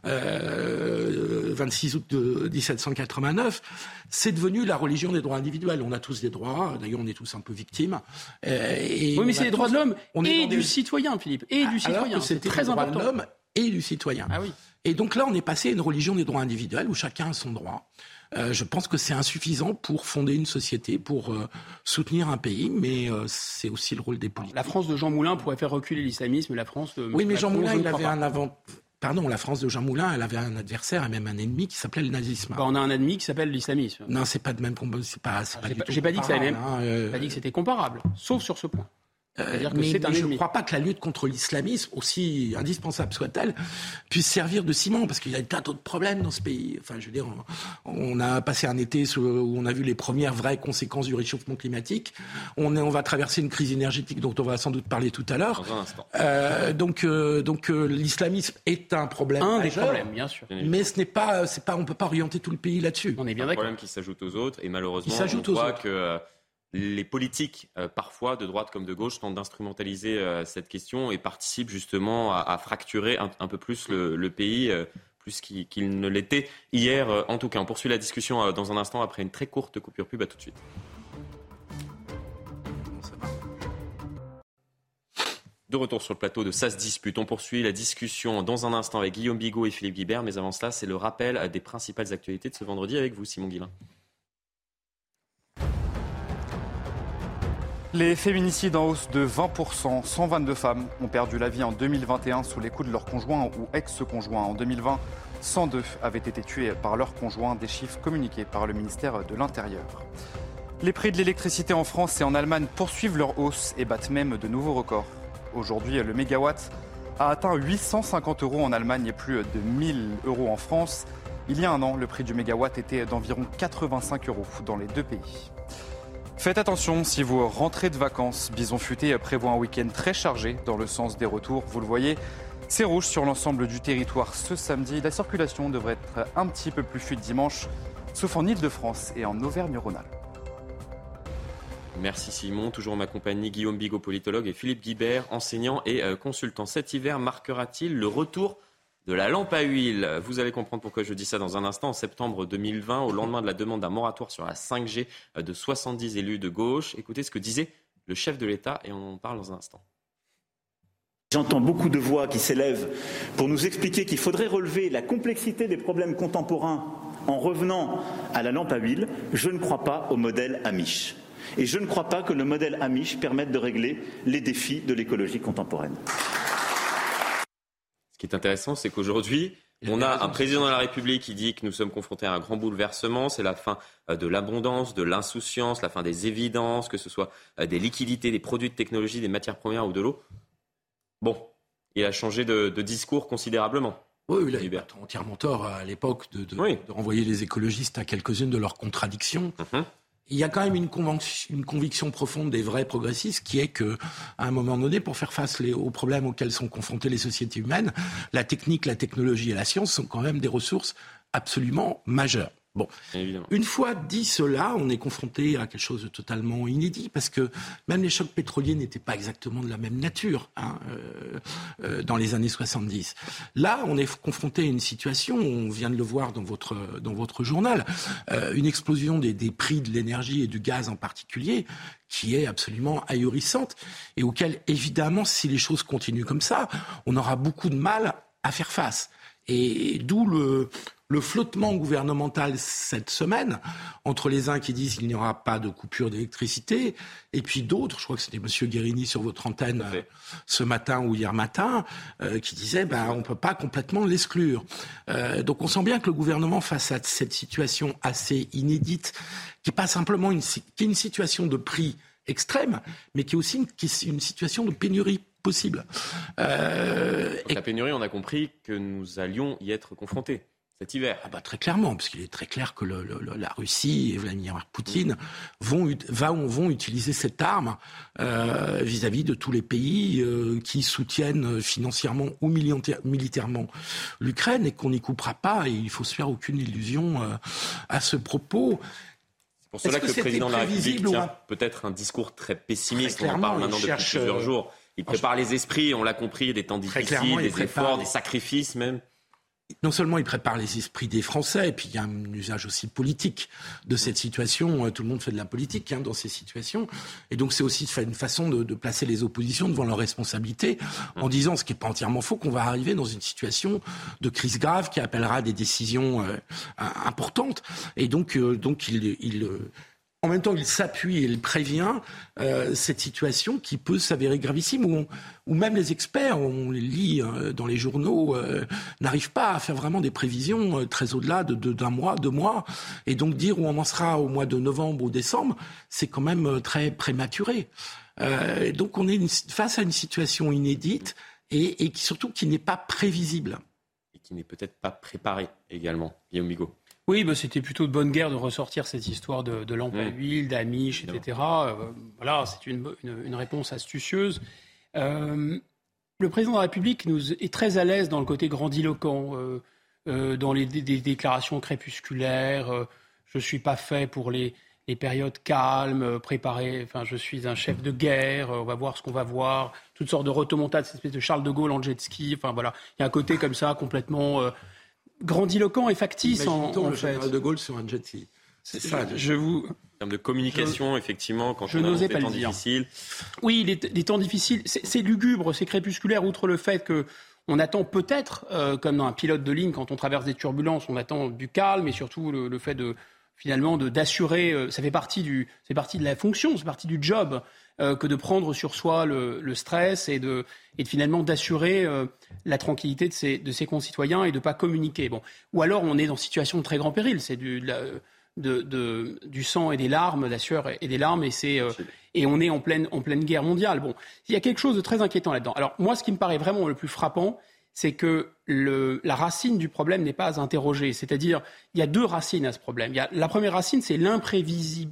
euh, 26 août de 1789. C'est devenu la religion des droits individuels. On a tous des droits. D'ailleurs, on est tous un peu victimes. et oui, mais c'est les droits de l'homme et du citoyen, Philippe, et du citoyen. C'est très important et du citoyen. Ah oui. Et donc là, on est passé à une religion des droits individuels où chacun a son droit. Euh, je pense que c'est insuffisant pour fonder une société, pour euh, soutenir un pays, mais euh, c'est aussi le rôle des politiques. La France de Jean Moulin pourrait faire reculer l'islamisme, la France de... Oui, mais Jean Moulin, il avait un avant... Pardon, la France de Jean Moulin, elle avait un adversaire et même un ennemi qui s'appelait le nazisme. Bah, on a un ennemi qui s'appelle l'islamisme. Non, c'est pas de même combat. C'est pas. J'ai pas, dit que ça même. Hein, pas dit que c'était comparable, sauf sur ce point. Euh, mais, je ne crois pas que la lutte contre l'islamisme, aussi indispensable soit-elle, puisse servir de ciment, parce qu'il y a tas d'autres problèmes dans ce pays. Enfin, je veux dire, on, a passé un été où on a vu les premières vraies conséquences du réchauffement climatique. On, est, on va traverser une crise énergétique dont on va sans doute parler tout à l'heure. Euh, donc, euh, donc euh, l'islamisme est un problème un des problèmes, bien sûr. Mais ce n'est pas, c'est pas, on peut pas orienter tout le pays là-dessus. On est bien d'accord. Un problème qui s'ajoute aux autres, et malheureusement, on voit que les politiques, euh, parfois de droite comme de gauche, tentent d'instrumentaliser euh, cette question et participent justement à, fracturer un, peu plus le, pays, euh, plus qu'il ne l'était hier. en tout cas, on poursuit la discussion dans un instant après une très courte coupure pub. À tout de suite. De retour sur le plateau de Ça se dispute. On poursuit la discussion dans un instant avec Guillaume Bigot et Philippe Guibert. Mais avant cela, c'est le rappel des principales actualités de ce vendredi avec vous, Simon Guillain. Les féminicides en hausse de 20%, 122 femmes ont perdu la vie en 2021 sous les coups de leur conjoint ou ex-conjoint. En 2020, 102 avaient été tués par leur conjoint, des chiffres communiqués par le ministère de l'Intérieur. Les prix de l'électricité en France et en Allemagne poursuivent leur hausse et battent même de nouveaux records. Aujourd'hui, le mégawatt a atteint 850 euros en Allemagne et plus de 1000 euros en France. Il y a un an, le prix du mégawatt était d'environ 85 euros dans les deux pays. Faites attention si vous rentrez de vacances. Bison Futé prévoit un week-end très chargé dans le sens des retours. Vous le voyez, c'est rouge sur l'ensemble du territoire ce samedi. La circulation devrait être un petit peu plus fluide dimanche, sauf en Ile-de-France et en Auvergne-Rhône-Alpes. Merci Simon. Toujours ma compagnie Guillaume Bigot, politologue, et Philippe Guibert, enseignant et euh, consultant. Cet hiver marquera-t-il le retour de la lampe à huile. Vous allez comprendre pourquoi je dis ça dans un instant. En septembre 2020, au lendemain de la demande d'un moratoire sur la 5G de 70 élus de gauche, écoutez ce que disait le chef de l'État et on en parle dans un instant. J'entends beaucoup de voix qui s'élèvent pour nous expliquer qu'il faudrait relever la complexité des problèmes contemporains en revenant à la lampe à huile. Je ne crois pas au modèle Amish. Et je ne crois pas que le modèle Amish permette de régler les défis de l'écologie contemporaine. Ce qui est intéressant, c'est qu'aujourd'hui, on a un président de la République qui dit que nous sommes confrontés à un grand bouleversement. C'est la fin euh, de l'abondance, de l'insouciance, la fin des évidences, que ce soit euh, des liquidités, des produits de technologie, des matières premières ou de l'eau. Bon, il a changé de, discours considérablement. Oui, il a entièrement tort à l'époque de, renvoyer les écologistes à quelques-unes de leurs contradictions. Mhm il y a quand même une, conviction profonde des vrais progressistes qui est que, un moment donné, pour faire face aux problèmes auxquels sont confrontées les sociétés humaines, la technique, la technologie et la science sont quand même des ressources absolument majeures. Bon, une fois dit cela, on est confronté à quelque chose de totalement inédit parce que même les chocs pétroliers n'étaient pas exactement de la même nature hein, euh, euh, dans les années 70. Là, on est confronté à une situation, on vient de le voir dans votre dans votre journal, euh, une explosion des, des prix de l'énergie et du gaz en particulier qui est absolument ahurissante et auquel évidemment, si les choses continuent comme ça, on aura beaucoup de mal à faire face. Et d'où le, le flottement gouvernemental cette semaine entre les uns qui disent qu'il n'y aura pas de coupure d'électricité et puis d'autres, je crois que c'était M. Guérini sur votre antenne euh, ce matin ou hier matin, euh, qui disait ben, on ne peut pas complètement l'exclure. Euh, donc on sent bien que le gouvernement, face à cette situation assez inédite, qui n'est pas simplement une, qui est une situation de prix extrême, mais qui est aussi une, une situation de pénurie possible. la pénurie, on a compris que nous allions y être confrontés. cet hiver. Ah bah, très clairement, parce qu'il est très clair que la Russie et Vladimir Poutine vont, vont utiliser cette arme euh, vis-à-vis de tous les pays euh, qui soutiennent financièrement ou militairement l'Ukraine et qu'on n'y coupera pas. Et il faut se faire aucune illusion euh, à ce propos. C'est pour cela que, le président de la République tient peut-être un discours très pessimiste. on en parle maintenant depuis plusieurs jours. Il prépare les esprits, on l'a compris, des temps difficiles, des efforts, des sacrifices même non seulement il prépare les esprits des Français, et puis il y a un usage aussi politique de cette situation. Euh, tout le monde fait de la politique hein, dans ces situations. Et donc c'est aussi une façon de, placer les oppositions devant leurs responsabilités en disant, ce qui n'est pas entièrement faux, qu'on va arriver dans une situation de crise grave qui appellera des décisions euh, importantes. Et donc, euh, donc il, il en même temps, il s'appuie et il prévient euh, cette situation qui peut s'avérer gravissime, où, même les experts, on les lit euh, dans les journaux, euh, n'arrivent pas à faire vraiment des prévisions très au-delà d'un de, mois, deux mois. Et donc dire où on en sera au mois de novembre ou décembre, c'est quand même très prématuré. donc on est face à une situation inédite et, et surtout qui n'est pas prévisible. Et qui n'est peut-être pas préparée également, Guillaume Bigot. Oui, bah, c'était plutôt de bonne guerre de ressortir cette histoire de, de lampe à huile, d'amiche, etc. Euh, voilà, c'est une, réponse astucieuse. Euh, le président de la République nous est très à l'aise dans le côté grandiloquent, euh, dans les déclarations crépusculaires. je ne suis pas fait pour les, périodes calmes, préparées. Enfin, je suis un chef de guerre. on va voir ce qu'on va voir. Toutes sortes de retomontades, cette espèce de Charles de Gaulle en jet ski. Enfin voilà, il y a un côté comme ça complètement grandiloquent et factice en, en le général de Gaulle sur un jet ski. C'est ça. Je vous. En termes de communication, effectivement, quand je on a des temps difficiles. Oui, les, temps difficiles, c'est lugubre, c'est crépusculaire, outre le fait que on attend peut-être, euh, comme dans un pilote de ligne, quand on traverse des turbulences, on attend du calme et surtout le, fait de finalement d'assurer, euh, ça fait partie du, c'est partie de la fonction, c'est partie du job euh, que de prendre sur soi le, stress et de, et finalement d'assurer euh, la tranquillité de ses, de ses concitoyens et de ne pas communiquer. Bon. Ou alors on est dans une situation de très grand péril, c'est du, de, de, du sang et des larmes, de la sueur et des larmes, et, c'est, euh, et on est en pleine, en pleine guerre mondiale. Bon, il y a quelque chose de très inquiétant là-dedans. Alors moi, ce qui me paraît vraiment le plus frappant, c'est que le, la racine du problème n'est pas à interroger. C'est-à-dire, il y a deux racines à ce problème. Il y a, la première racine, c'est l'imprévision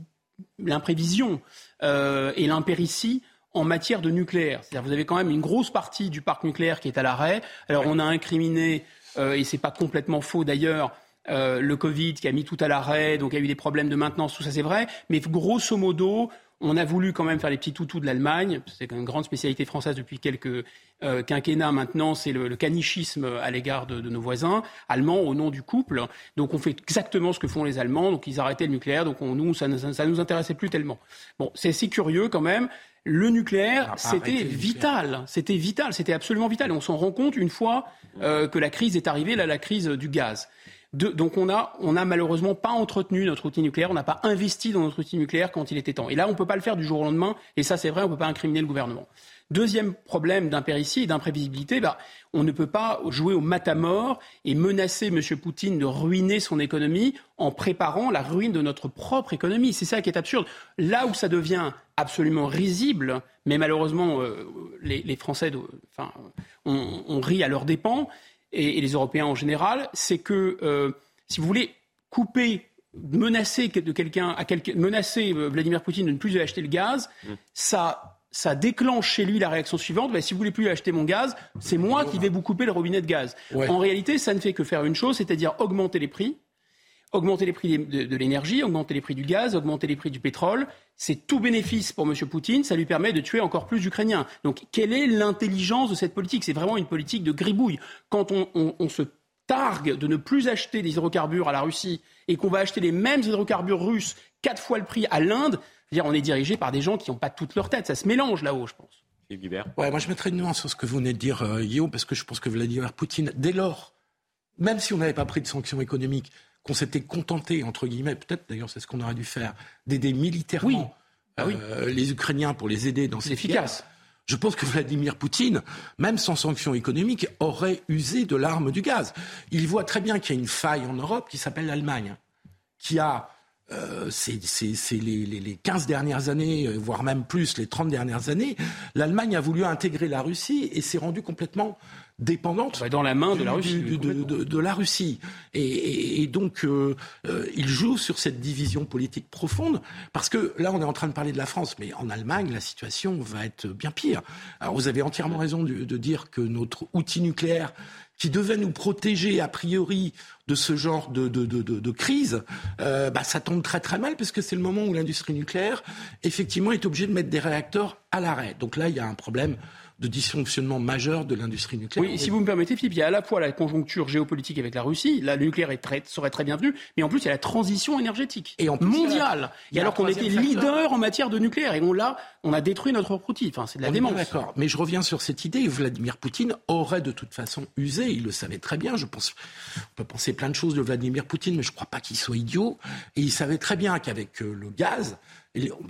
euh, et l'impéritie en matière de nucléaire. C'est-à-dire vous avez quand même une grosse partie du parc nucléaire qui est à l'arrêt. Alors on a incriminé, euh, et c'est pas complètement faux d'ailleurs, euh, le Covid qui a mis tout à l'arrêt, donc il y a eu des problèmes de maintenance, tout ça c'est vrai, mais grosso modo, on a voulu quand même faire les petits toutous de l'Allemagne. C'est une grande spécialité française depuis quelques euh, quinquennats maintenant. C'est le, canichisme à l'égard de, nos voisins allemands au nom du couple. Donc on fait exactement ce que font les Allemands. Donc ils arrêtaient le nucléaire. Donc nous, ça ne nous intéressait plus tellement. Bon, c'est assez curieux quand même. Le nucléaire, c'était vital. C'était vital. C'était absolument vital. Et on s'en rend compte une fois euh, que la crise est arrivée, là, la crise du gaz donc on a, on a malheureusement pas entretenu notre outil nucléaire, on n'a pas investi dans notre outil nucléaire quand il était temps. Et là, on peut pas le faire du jour au lendemain, et ça c'est vrai, on peut pas incriminer le gouvernement. Deuxième problème d'impéritie et d'imprévisibilité, bah, on ne peut pas jouer au matamor et menacer M. Poutine de ruiner son économie en préparant la ruine de notre propre économie. C'est ça qui est absurde. Là où ça devient absolument risible, mais malheureusement euh, les, Français enfin, on, rit à leurs dépens, et, les Européens en général, c'est que, euh, si vous voulez, couper menacer de quelqu'un à menacer euh, Vladimir Poutine de ne plus acheter le gaz, mm. ça ça déclenche chez lui la réaction suivante bah, si vous voulez plus acheter mon gaz, c'est moi qui vais vous couper le robinet de gaz. En réalité, ça ne fait que faire une chose, c'est-à-dire augmenter les prix augmenter les prix de, l'énergie, augmenter les prix du gaz, augmenter les prix du pétrole. C'est tout bénéfice pour M. Poutine. Ça lui permet de tuer encore plus d'Ukrainiens. Donc, quelle est l'intelligence de cette politique? C'est vraiment une politique de gribouille. Quand on, se targue de ne plus acheter des hydrocarbures à la Russie et qu'on va acheter les mêmes hydrocarbures russes quatre fois le prix à l'Inde, on est dirigé par des gens qui n'ont pas toute leur tête. Ça se mélange là-haut, je pense. Ouais, moi je mettrais une nuance sur ce que vous venez de dire, euh, Guillaume, parce que je pense que Vladimir Poutine, dès lors, même si on n'avait pas pris de sanctions économiques, qu'on s'était contenté, entre guillemets, peut-être d'ailleurs c'est ce qu'on aurait dû faire, d'aider militairement ah euh, les Ukrainiens pour les aider dans ces efficace. Je pense que Vladimir Poutine, même sans sanctions économiques, aurait usé de l'arme du gaz. Il voit très bien qu'il y a une faille en Europe qui s'appelle l'Allemagne, qui a euh, c'est les, les, les, 15 dernières années, euh, voire même plus les 30 dernières années, l'Allemagne a voulu intégrer la Russie et s'est rendue complètement dépendante dans la main de la Russie, de, la Russie. Et, donc, euh, euh, il joue sur cette division politique profonde, parce que là, on est en train de parler de la France, mais en Allemagne, la situation va être bien pire. Alors, vous avez entièrement raison de, de dire que notre outil nucléaire qui devait nous protéger a priori de ce genre de, de, de, de crise, euh, bah, ça tombe très très mal parce que c'est le moment où l'industrie nucléaire, effectivement, est obligée de mettre des réacteurs à l'arrêt. Donc là, il y a un problème de dysfonctionnement majeur de l'industrie nucléaire. Oui, si vous me permettez, Philippe, il y a à la fois la conjoncture géopolitique avec la Russie, là, le nucléaire est très, serait très bienvenu, mais en plus, il y a la transition énergétique et en mondiale. Et alors qu'on était leader en matière de nucléaire, et on l'a, on a détruit notre outil. Enfin, c'est de la démence. D'accord, mais je reviens sur cette idée. Vladimir Poutine aurait de toute façon usé, il le savait très bien. Je pense, on peut penser plein de choses de Vladimir Poutine, mais je ne crois pas qu'il soit idiot. Et il savait très bien qu'avec euh, le gaz,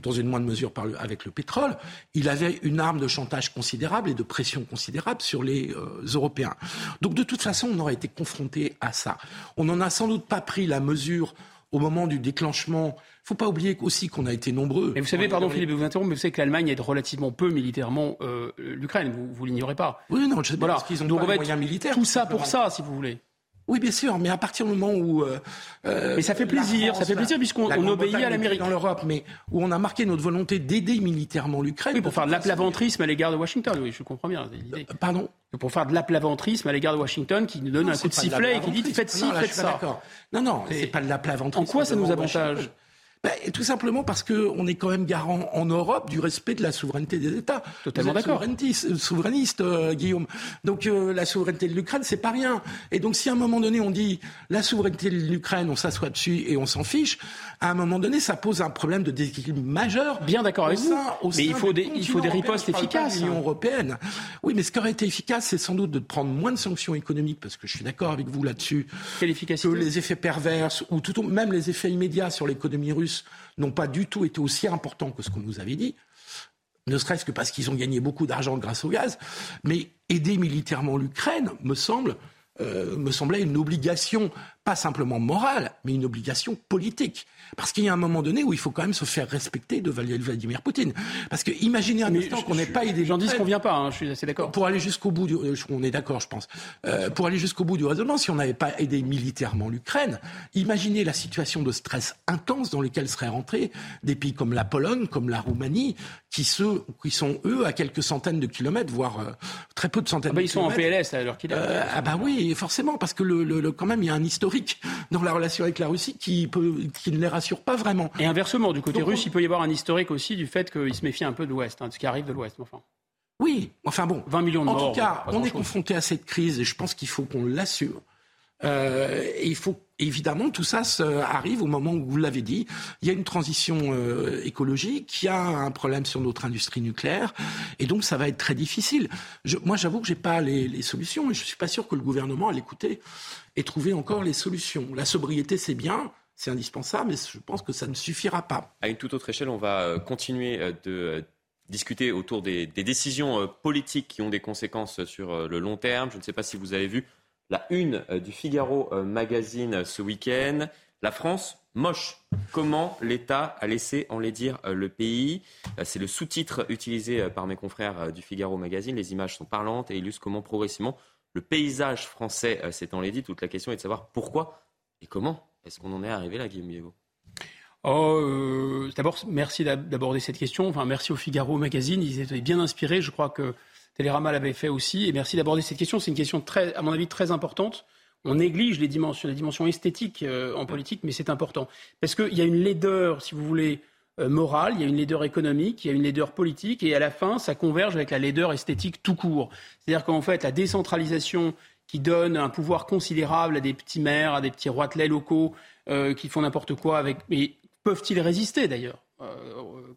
dans une moindre mesure par avec le pétrole, il avait une arme de chantage considérable et de pression considérable sur les euh, Européens. Donc de toute façon, on aurait été confronté à ça. On n'en a sans doute pas pris la mesure au moment du déclenchement. Il ne faut pas oublier aussi qu'on a été nombreux. Mais vous savez, pardon Philippe, vous interromps, mais vous savez que l'Allemagne aide relativement peu militairement euh, l'Ukraine. Vous, vous l'ignorez pas. Oui, non, je sais voilà. parce qu'ils ont pas les moyens militaires. Tout ça pour ça, si vous voulez. Oui, bien sûr, mais à partir du moment où. Euh, euh mais ça fait plaisir, ça fait plaisir puisqu'on obéit à l'Amérique. Dans l'Europe, mais où on a marqué notre volonté d'aider militairement l'Ukraine. Oui, pour faire de l'aplaventrisme à l'égard de Washington, oui, je comprends bien l'idée. Euh, pardon Pour faire de l'aplaventrisme à l'égard de Washington qui nous donne un coup de sifflet et qui dit faites ci, faites ça. Non, non, c'est pas de l'aplaventrisme. En quoi ça nous avantage? Ben, tout simplement parce qu'on est quand même garant en Europe du respect de la souveraineté des États. Totalement d'accord. Souverainiste, souverainiste euh, Guillaume. Donc euh, la souveraineté de l'Ukraine, c'est pas rien. Et donc si à un moment donné on dit la souveraineté de l'Ukraine, on s'assoit dessus et on s'en fiche, à un moment donné, ça pose un problème de déséquilibre majeur. Bien d'accord avec vous. mais il faut des, il faut des ripostes efficaces. L'Union européenne. Oui, mais ce qui aurait été efficace, c'est sans doute de prendre moins de sanctions économiques, parce que je suis d'accord avec vous là-dessus. Quelle efficacité Que les effets pervers ou tout même les effets immédiats sur l'économie russe n'ont pas du tout été aussi importants que ce qu'on nous avait dit, ne serait-ce que parce qu'ils ont gagné beaucoup d'argent grâce au gaz. Mais aider militairement l'Ukraine, me semble, euh, me semblait une obligation, pas simplement morale, mais une obligation politique. Parce qu'il y a un moment donné où il faut quand même se faire respecter de Vladimir Poutine. Parce que imaginez un instant qu'on n'ait pas aidé. J'en dis ce qu'on vient pas, hein, je suis assez d'accord. Pour aller jusqu'au bout du, euh, on est d'accord, je pense. Euh, pour aller jusqu'au bout du raisonnement, si on n'avait pas aidé militairement l'Ukraine, imaginez la situation de stress intense dans laquelle seraient rentrés des pays comme la Pologne, comme la Roumanie, qui, qui sont eux à quelques centaines de kilomètres, voire euh, très peu de centaines ah bah, de kilomètres. Ils sont en PLS alors qu'il euh, Ah bah oui, forcément, parce que le, le, quand même il y a un historique dans la relation avec la Russie qui, peut, qui ne les rassure pas vraiment. Et inversement, du côté russe, il peut y avoir un historique aussi du fait qu'il se méfie un peu de l'Ouest, hein, de ce qui arrive de l'Ouest. Enfin. Oui, enfin bon. 20 millions de morts. En tout cas, on est confronté à cette crise et je pense qu'il faut qu'on l'assure. Euh, et il faut évidemment tout ça arrive au moment où vous l'avez dit, il y a une transition euh, écologique, il y a un problème sur notre industrie nucléaire, et donc ça va être très difficile. Je, moi, j'avoue que j'ai pas les, les, solutions, et je suis pas sûr que le gouvernement a l'écouté et trouvé encore les solutions. La sobriété, c'est bien, c'est indispensable, mais je pense que ça ne suffira pas. À une toute autre échelle, on va euh, continuer euh, de euh, discuter autour des, décisions politiques qui ont des conséquences sur le long terme. Je ne sais pas si vous avez vu la une du Figaro magazine ce week-end. La France, moche. Comment l'État a laissé en dire le pays? C'est le sous-titre utilisé par mes confrères du Figaro magazine. Les images sont parlantes et illustrent comment progressivement le paysage français s'est enlaidi. Toute la question est de savoir pourquoi et comment est-ce qu'on en est arrivé là, Guillaume Diego Oh, euh, d'abord, merci d'aborder cette question. Enfin, merci au Figaro Magazine. Ils étaient bien inspirés. Je crois que Télérama l'avait fait aussi. Et merci d'aborder cette question. C'est une question très, à mon avis, très importante. On néglige les dimensions, esthétiques euh, en politique, mais c'est important. Parce qu'il y a une laideur, si vous voulez, euh, morale, il y a une laideur économique, il y a une laideur politique, et à la fin, ça converge avec la laideur esthétique tout court. C'est-à-dire qu'en fait, la décentralisation qui donne un pouvoir considérable à des petits maires, à des petits roitelets locaux euh, qui font n'importe quoi avec. Mais peuvent-ils résister d'ailleurs? Euh,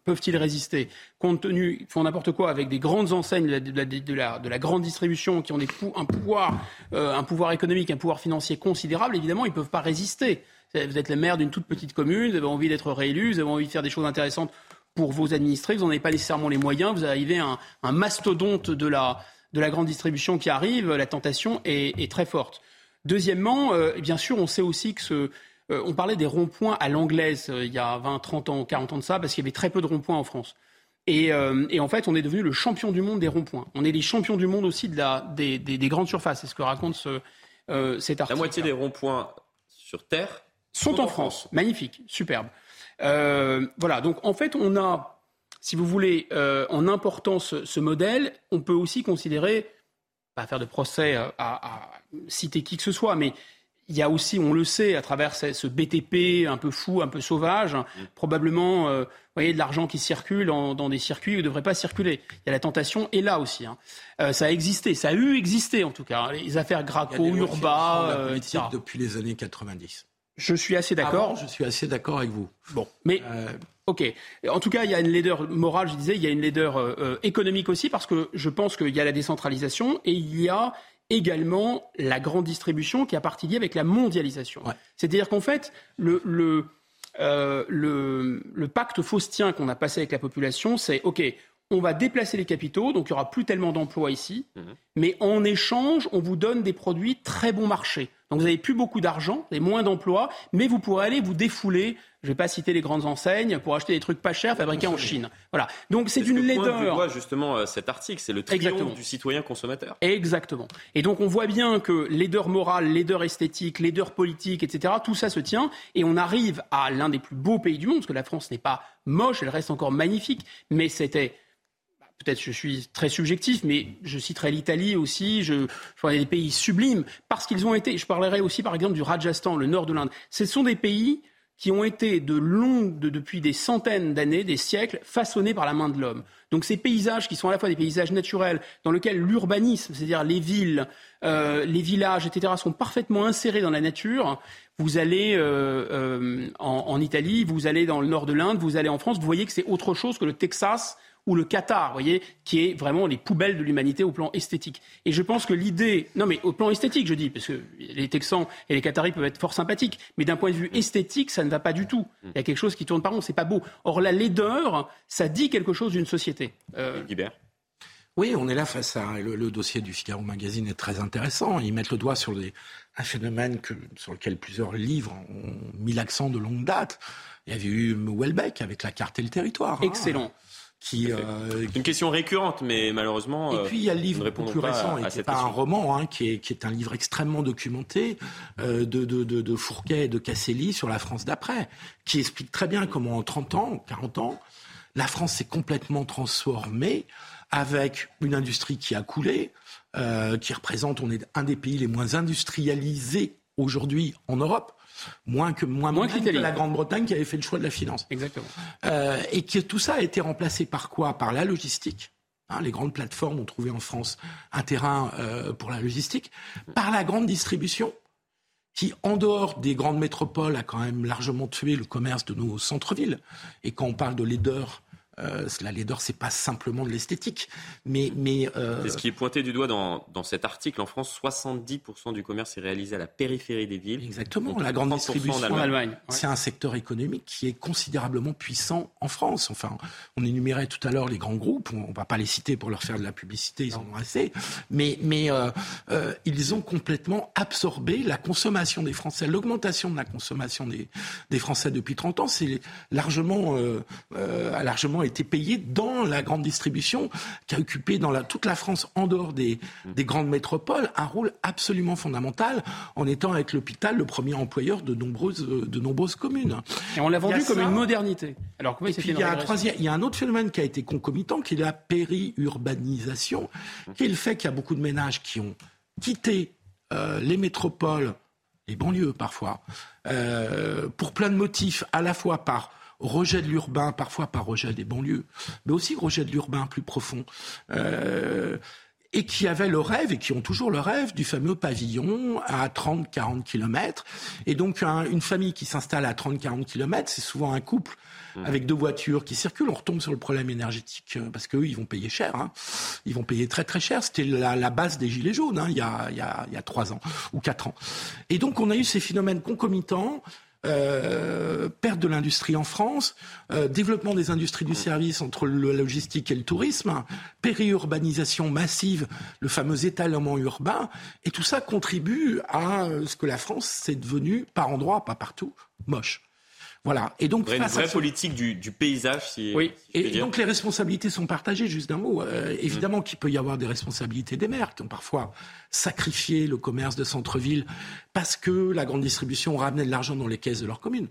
Peuvent-ils résister? Compte tenu, ils font n'importe quoi avec des grandes enseignes de la, de la, de la grande distribution qui ont euh, un pouvoir économique, un pouvoir financier considérable, évidemment, ils ne peuvent pas résister. Vous êtes le maire d'une toute petite commune, vous avez envie d'être réélu, vous avez envie de faire des choses intéressantes pour vos administrés, vous n'en avez pas nécessairement les moyens, vous arrivez à un mastodonte de la, de la grande distribution qui arrive, la tentation est, très forte. Deuxièmement, euh, bien sûr, on sait aussi que ce, euh, on parlait des ronds-points à l'anglaise euh, il y a 20, 30 ans, 40 ans de ça, parce qu'il y avait très peu de ronds-points en France. Et, en fait, on est devenu le champion du monde des ronds-points. On est les champions du monde aussi de la, des, grandes surfaces. C'est ce que raconte ce, cet article. La moitié des ronds-points sur Terre sont, en, France. Magnifique, superbe. voilà, donc en fait, on a, si vous voulez, en important ce, modèle, on peut aussi considérer, pas faire de procès à citer qui que ce soit, mais il y a aussi, on le sait, à travers ce BTP un peu fou, un peu sauvage, mm. probablement, euh, voyez, de l'argent qui circule dans des circuits où il ne devrait pas circuler. Il y a la tentation, et là aussi. Hein. Euh, ça a existé, ça a eu existé en tout cas. Hein. Les affaires Graco, Urba, euh, etc. Depuis les années 90. Je suis assez d'accord. Je suis assez d'accord avec vous. Bon, mais euh, ok. En tout cas, il y a une laideur morale, je disais, il y a une laideur économique aussi parce que je pense qu'il y a la décentralisation et il y a également la grande distribution qui a partie liée avec la mondialisation. C'est-à-dire qu'en fait, le, le, euh, le, le, pacte faustien qu'on a passé avec la population, c'est OK, on va déplacer les capitaux, donc il n'y aura plus tellement d'emplois ici, mhm. mais en échange, on vous donne des produits très bon marché. Donc vous n'avez plus beaucoup d'argent, vous avez moins d'emplois, mais vous pourrez aller vous défouler. Je ne vais pas citer les grandes enseignes pour acheter des trucs pas chers fabriqués en Chine. Voilà. Donc c'est une laideur. voit justement euh, cet article, c'est le triomphe du citoyen consommateur. Exactement. Et donc on voit bien que laideur morale, laideur esthétique, laideur politique, etc. Tout ça se tient et on arrive à l'un des plus beaux pays du monde, parce que la France n'est pas moche, elle reste encore magnifique, mais c'était peut-être je suis très subjectif, mais je citerai l'Italie aussi, je, je des pays sublimes, parce qu'ils ont été, je parlerai aussi par exemple du Rajasthan, le nord de l'Inde. Ce sont des pays qui ont été de longues, depuis des centaines d'années, des siècles, façonnés par la main de l'homme. Donc ces paysages qui sont à la fois des paysages naturels, dans lesquels l'urbanisme, c'est-à-dire les villes, euh, les villages, etc., sont parfaitement insérés dans la nature. Vous allez euh, euh, en, en, Italie, vous allez dans le nord de l'Inde, vous allez en France, vous voyez que c'est autre chose que le Texas ou le Qatar, vous voyez, qui est vraiment les poubelles de l'humanité au plan esthétique. Et je pense que l'idée, non mais au plan esthétique, je dis, parce que les Texans et les Qataris peuvent être fort sympathiques, mais d'un point de vue esthétique, ça ne va pas du tout. Il y a quelque chose qui tourne par rond, c'est pas beau. Or la laideur, ça dit quelque chose d'une société. Euh... Oui, on est là face à le, dossier du Figaro Magazine est très intéressant. Ils mettent le doigt sur un phénomène sur lequel plusieurs livres ont mis l'accent de longue date. Il y avait eu Welbeck avec la carte et le territoire. Hein. Qui euh, une question récurrente, mais malheureusement. Et puis il y a le livre beaucoup plus récent, et qui n'est pas un roman, hein, qui, est, qui, est, un livre extrêmement documenté euh, de, de, de, de, Fourquet et de Casselli sur la France d'après, qui explique très bien comment en 30 ans, 40 ans, la France s'est complètement transformée avec une industrie qui a coulé, euh, qui représente, on est un des pays les moins industrialisés aujourd'hui en Europe moins que moins, moins que la Grande-Bretagne qui avait fait le choix de la finance. Exactement. Euh, et que tout ça a été remplacé par quoi? Par la logistique. Hein, les grandes plateformes ont trouvé en France un terrain euh, pour la logistique, par la grande distribution, qui, en dehors des grandes métropoles, a quand même largement tué le commerce de nos centres-villes. Et quand on parle de leader euh, la laideur, c'est pas simplement de l'esthétique, mais mais euh... c'est ce qui est pointé du doigt dans, dans cet article. En France, 70% du commerce est réalisé à la périphérie des villes. Exactement. La grande distribution en Allemagne, c'est un secteur économique qui est considérablement puissant en France. Enfin, on énumérait tout à l'heure les grands groupes. On, va pas les citer pour leur faire de la publicité, ils en ont assez. Mais mais euh, euh, ils ont complètement absorbé la consommation des Français, l'augmentation de la consommation des des Français depuis 30 ans. C'est largement euh, euh largement été payé dans la grande distribution, qui a occupé dans la, toute la France, en dehors des, des grandes métropoles, un rôle absolument fondamental, en étant avec l'hôpital le premier employeur de nombreuses, de nombreuses communes. Et on l'a vendu comme une modernité. Alors il, y a un troisième, il y a un autre phénomène qui a été concomitant, qui est la périurbanisation, qui est le fait qu'il y a beaucoup de ménages qui ont quitté euh, les métropoles, les banlieues parfois, euh, pour plein de motifs, à la fois par rejet de l'urbain, parfois par rejet des banlieues, mais aussi rejet de l'urbain plus profond. Euh, et qui avaient le rêve, et qui ont toujours le rêve, du fameux pavillon à 30-40 kilomètres. Et donc, une famille qui s'installe à 30-40 kilomètres, c'est souvent un couple mmh. avec deux voitures qui circulent. On retombe sur le problème énergétique, euh, parce qu'eux, ils vont payer cher. Hein. Ils vont payer très très cher. C'était la, base des Gilets jaunes, hein, il, y a, il, y a, il y a trois ans ou quatre ans. Et donc, on a eu ces phénomènes concomitants euh, perte de l'industrie en France, euh, développement des industries du service entre la logistique et le tourisme, périurbanisation massive, le fameux étalement urbain, et tout ça contribue à ce que la France s'est devenue, par endroits, pas partout, moche. Voilà. Et donc, une vraie politique du, paysage, si. Oui. et, donc les responsabilités sont partagées. Juste d'un mot. Euh, évidemment qu'il peut y avoir des responsabilités des maires qui ont parfois sacrifié le commerce de centre-ville parce que la grande distribution ramenait de l'argent dans les caisses de leur commune.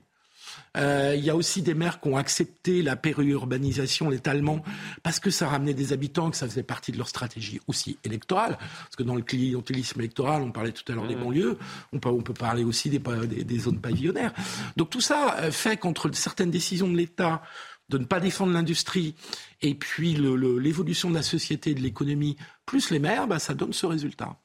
Euh, il y a aussi des maires qui ont accepté la périurbanisation, l'étalement, parce que ça ramenait des habitants, que ça faisait partie de leur stratégie aussi électorale. Parce que dans le clientélisme électoral, on parlait tout à l'heure des mmh. banlieues, on peut, on peut parler aussi des, des, des zones pavillonnaires. Donc tout ça euh, fait qu'entre certaines décisions de l'État, de ne pas défendre l'industrie et puis l'évolution de la société et de l'économie, plus les maires, bah, ça donne ce résultat.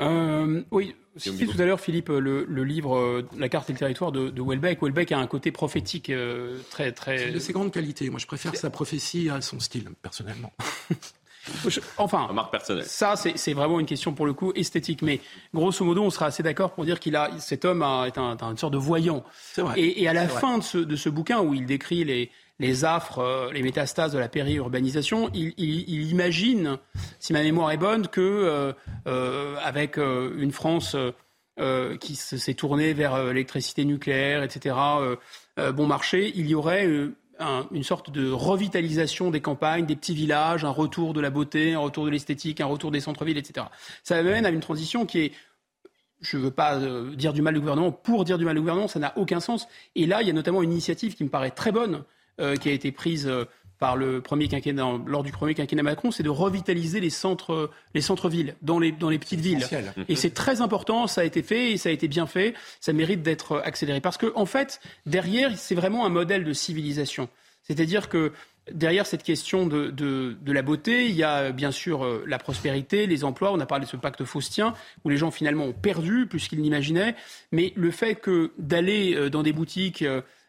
Euh, oui, cité tout à l'heure, Philippe, le, livre euh, La carte et le territoire de, de Welbeck. Welbeck a un côté prophétique euh, très, très. C'est de ses grandes qualités. Moi, je préfère sa prophétie à son style, personnellement. enfin, ça, c'est vraiment une question pour le coup esthétique. Mais grosso modo, on sera assez d'accord pour dire qu'il a, cet homme est un, une sorte de voyant. Vrai. Et, à la fin de ce, de ce bouquin où il décrit les, les affres, euh, les métastases de la périurbanisation, il, imagine, si ma mémoire est bonne, que euh, euh, avec une France qui s'est tournée vers l'électricité nucléaire, etc., bon marché, il y aurait une sorte de revitalisation des campagnes, des petits villages, un retour de la beauté, un retour de l'esthétique, un retour des centres-villes, etc. Ça amène à une transition qui est je ne veux pas dire du mal du gouvernement pour dire du mal du gouvernement, ça n'a aucun sens. Et là, il y a notamment une initiative qui me paraît très bonne, qui a été prise euh, par le premier quinquennat, lors du premier quinquennat Macron, c'est de revitaliser les centres, les centres-villes dans les, dans les petites villes. Et c'est très important, ça a été fait et ça a été bien fait. Ça mérite d'être accéléré parce que, en fait, derrière, c'est vraiment un modèle de civilisation. C'est-à-dire que derrière cette question de, de, de, la beauté, il y a bien sûr euh, la prospérité, les emplois. On a parlé de ce pacte faustien où les gens finalement ont perdu plus qu'ils n'imaginaient. Mais le fait que d'aller dans des boutiques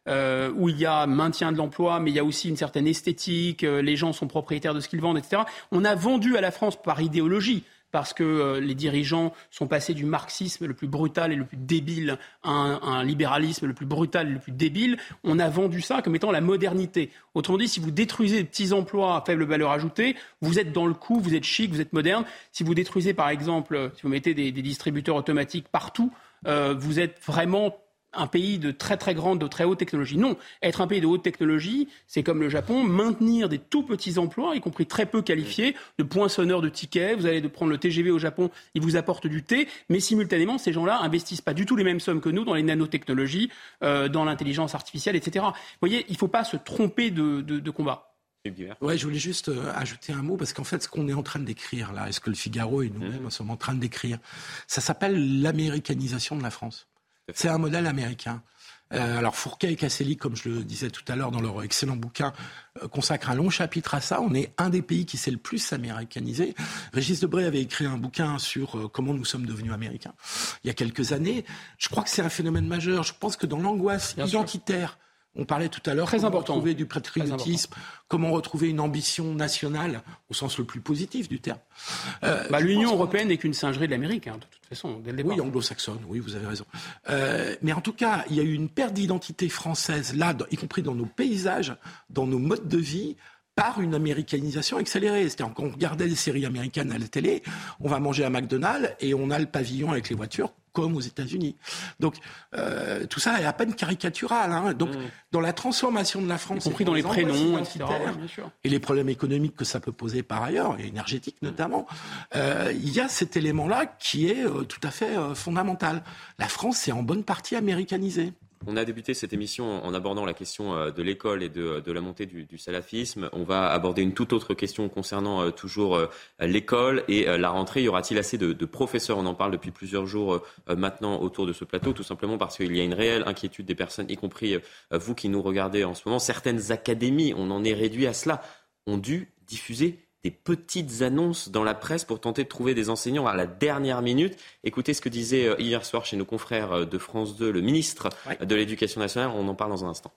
euh, où il y a maintien de l'emploi, mais il y a aussi une certaine esthétique, euh, les gens sont propriétaires de ce qu'ils vendent, etc. On a vendu à la France par idéologie parce que euh, les dirigeants sont passés du marxisme le plus brutal et le plus débile à un, libéralisme le plus brutal et le plus débile. On a vendu ça comme étant la modernité. Autrement dit, si vous détruisez des petits emplois à faible valeur ajoutée, vous êtes dans le coup, vous êtes chic, vous êtes moderne. Si vous détruisez, par exemple, si vous mettez des, distributeurs automatiques partout, vous êtes vraiment un pays de très très grande, de très haute technologie. Non, être un pays de haute technologie, c'est comme le Japon, maintenir des tout petits emplois, y compris très peu qualifiés, de poinçonneurs de tickets. Vous allez de prendre le TGV au Japon, ils vous apportent du thé, mais simultanément, ces gens-là investissent pas du tout les mêmes sommes que nous dans les nanotechnologies, euh, dans l'intelligence artificielle, etc. Vous voyez, il ne faut pas se tromper de, combat. Ouais, je voulais juste euh, ajouter un mot parce qu'en fait, ce qu'on est en train d'écrire là, est-ce que le Figaro et nous-mêmes mmh. sommes en train d'écrire, ça s'appelle l'américanisation de la France. C'est un modèle américain. Euh, alors Fourquet et Casselli, comme je le disais tout à l'heure dans leur excellent bouquin, euh, consacrent un long chapitre à ça. On est un des pays qui s'est le plus américanisé. Régis Debray avait écrit un bouquin sur euh, comment nous sommes devenus américains il y a quelques années. Je crois que c'est un phénomène majeur. Je pense que dans l'angoisse identitaire on parlait tout à l'heure comment important. retrouver du patriotisme, comment retrouver une ambition nationale au sens le plus positif du terme. Euh, bah, L'Union européenne n'est qu'une singerie de l'Amérique, hein, de toute façon, dès le départ. Oui, anglo-saxonne, oui, vous avez raison. Euh, mais en tout cas, il y a eu une perte d'identité française, là, y compris dans nos paysages, dans nos modes de vie, par une américanisation accélérée. C'est-à-dire qu'on regardait des séries américaines à la télé, on va manger à McDonald's et on a le pavillon avec les voitures comme aux États-Unis. Donc euh, tout ça est à peine caricatural. Hein. Donc mm. dans la transformation de la France, y compris dans les prénoms, etc., et les problèmes économiques que ça peut poser par ailleurs, et énergétiques notamment, euh, il y a cet élément-là qui est euh, tout à fait fondamental. La France est en bonne partie américanisée. On a débuté cette émission en abordant la question euh, de l'école et de, la montée du, salafisme. On va aborder une toute autre question concernant euh, toujours euh, l'école et la rentrée. Y aura-t-il assez de, professeurs? On en parle depuis plusieurs jours maintenant autour de ce plateau, tout simplement parce qu'il y a une réelle inquiétude des personnes, y compris vous qui nous regardez en ce moment. Certaines académies, on en est réduit à cela, ont dû diffuser des petites annonces dans la presse pour tenter de trouver des enseignants à la dernière minute. Écoutez ce que disait euh, hier soir chez nos confrères euh, de France 2 le ministre de l'Éducation nationale. On en parle dans un instant.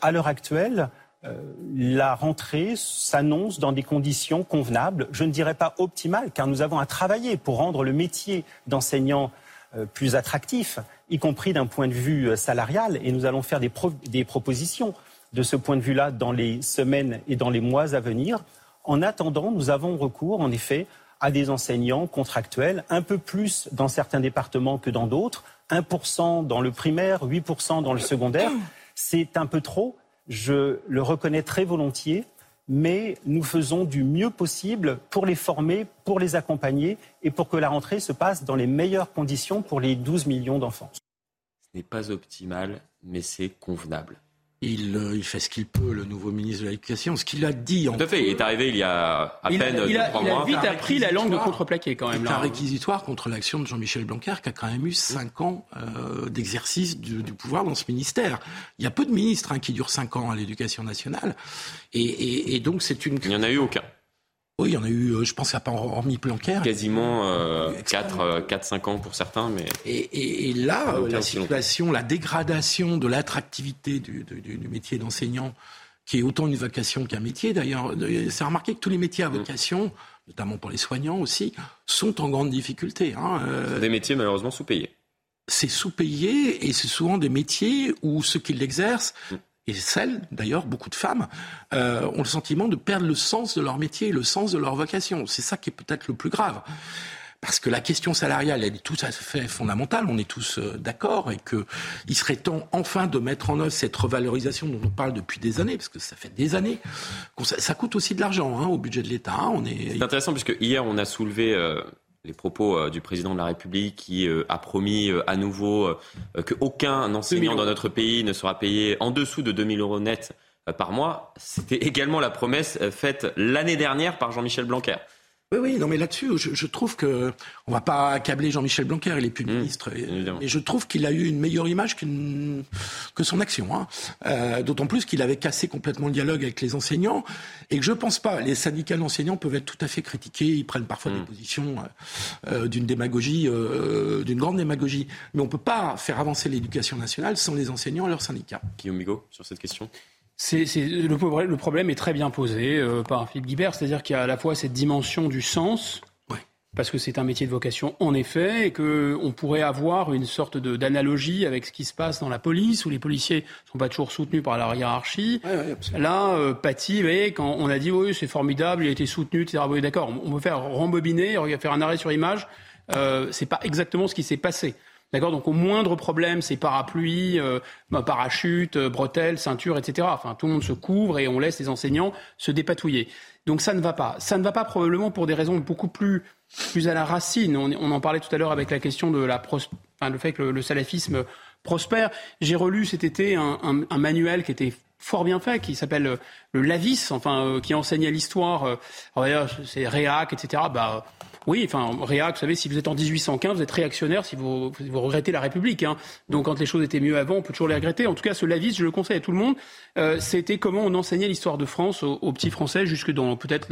À l'heure actuelle, euh, la rentrée s'annonce dans des conditions convenables, je ne dirais pas optimales, car nous avons à travailler pour rendre le métier d'enseignant plus attractif, y compris d'un point de vue salarial, et nous allons faire des, des propositions de ce point de vue-là dans les semaines et dans les mois à venir. En attendant, nous avons recours, en effet, à des enseignants contractuels, un peu plus dans certains départements que dans d'autres, 1% dans le primaire, 8% dans le secondaire. C'est un peu trop, je le reconnais très volontiers, mais nous faisons du mieux possible pour les former, pour les accompagner et pour que la rentrée se passe dans les meilleures conditions pour les 12 millions d'enfants. Ce n'est pas optimal, mais c'est convenable. Il, euh, il, fait ce qu'il peut, le nouveau ministre de l'Éducation. Ce qu'il a dit. Tout à fait. Il est arrivé il y a à peine il a, trois mois. Il a vite appris la langue de contreplaqué quand même. C'est un réquisitoire contre l'action de Jean-Michel Blanquer qui a quand même eu cinq ans euh, d'exercice du, du, pouvoir dans ce ministère. Il y a peu de ministres hein, qui durent cinq ans à l'Éducation nationale, et, et, et donc c'est une. Il n'y en a eu aucun. Oui, il y en a eu, euh, je pense, à pas hormis Blanquer. Quasiment euh, 4, 4, 5 ans pour certains, mais. Et, et, et là, euh, la situation, la dégradation de l'attractivité du, du, du, métier d'enseignant, qui est autant une vocation qu'un métier d'ailleurs, c'est remarqué que tous les métiers à vocation, mmh. notamment pour les soignants aussi, sont en grande difficulté. Hein. Euh, des métiers malheureusement sous-payés. C'est sous-payé et c'est souvent des métiers où ceux qui l'exercent mmh et celles, d'ailleurs, beaucoup de femmes, euh, ont le sentiment de perdre le sens de leur métier, le sens de leur vocation. C'est ça qui est peut-être le plus grave. Parce que la question salariale, elle est tout à fait fondamentale, on est tous euh, d'accord, et qu'il serait temps enfin de mettre en œuvre cette revalorisation dont on parle depuis des années, parce que ça fait des années. Ça, coûte aussi de l'argent hein, au budget de l'État. Hein, est... C'est intéressant, puisque hier, on a soulevé... Euh les propos euh, du président de la République qui euh, a promis euh, à nouveau qu'aucun enseignant dans notre pays ne sera payé en dessous de 2000 euros net par mois. C'était également la promesse faite l'année dernière par Jean-Michel Blanquer. Oui, oui, non, mais là-dessus, je, je, trouve que on va pas accabler Jean-Michel Blanquer, il est plus Mmh, ministre, et, je trouve qu'il a eu une meilleure image qu que son action. Hein. Euh, D'autant plus qu'il avait cassé complètement le dialogue avec les enseignants, et que je pense pas. Les syndicats d'enseignants peuvent être tout à fait critiqués, ils prennent parfois mmh. des positions euh, d'une démagogie, euh, d'une grande démagogie, mais on peut pas faire avancer l'éducation nationale sans les enseignants et leurs syndicats. Guillaume Migaud, sur cette question. C'est, c'est, le, le, problème est très bien posé euh, par Philippe Guibert, c'est-à-dire qu'il y a à la fois cette dimension du sens, ouais. parce que c'est un métier de vocation en effet, et qu'on pourrait avoir une sorte de, d'analogie avec ce qui se passe dans la police, où les policiers ne sont pas toujours soutenus par la hiérarchie. Ouais, ouais, Là, euh, Paty, vous voyez, quand on a dit oui, c'est formidable, il a été soutenu, etc. Oui, d'accord, on peut faire rembobiner, faire un arrêt sur image, euh, c'est pas exactement ce qui s'est passé. D'accord Donc au moindre problème, c'est parapluie, euh, parachute, euh, bretelles, ceinture, etc. Enfin, tout le monde se couvre et on laisse les enseignants se dépatouiller. Donc ça ne va pas. Ça ne va pas probablement pour des raisons beaucoup plus, plus à la racine. On, on en parlait tout à l'heure avec la question de la pros... enfin, le fait que le, le salafisme prospère. J'ai relu cet été un, un, un manuel qui était fort bien fait, qui s'appelle le Lavis, enfin, euh, qui enseignait l'histoire. Euh, c'est Réac, etc. Bah, oui, enfin, Réac, vous savez, si vous êtes en 1815, vous êtes réactionnaire si vous, vous regrettez la République. Hein. Donc, quand les choses étaient mieux avant, on peut toujours les regretter. En tout cas, ce Lavis, je le conseille à tout le monde. Euh, C'était comment on enseignait l'histoire de France aux, aux, petits Français jusque dans peut-être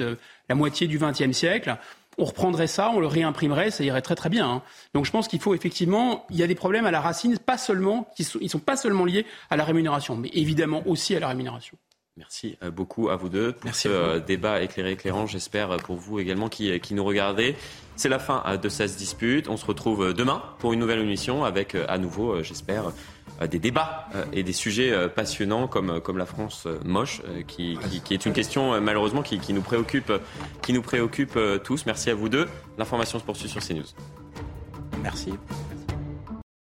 la moitié du XXe siècle on reprendrait ça, on le réimprimerait, ça irait très très bien. Hein. Donc je pense qu'il faut effectivement, il y a des problèmes à la racine, pas seulement, qui sont, ils sont pas seulement liés à la rémunération, mais évidemment aussi à la rémunération. Merci beaucoup à vous deux pour Merci ce euh, débat éclairé, éclairant. J'espère pour vous également qui, qui nous regardez. C'est la fin de cette dispute. On se retrouve demain pour une nouvelle émission avec à nouveau, j'espère, des débats et des sujets passionnants comme, comme la France moche, qui, qui, qui est une question malheureusement qui, qui, nous préoccupe, qui nous préoccupe tous. Merci à vous deux. L'information se poursuit sur CNews. Merci.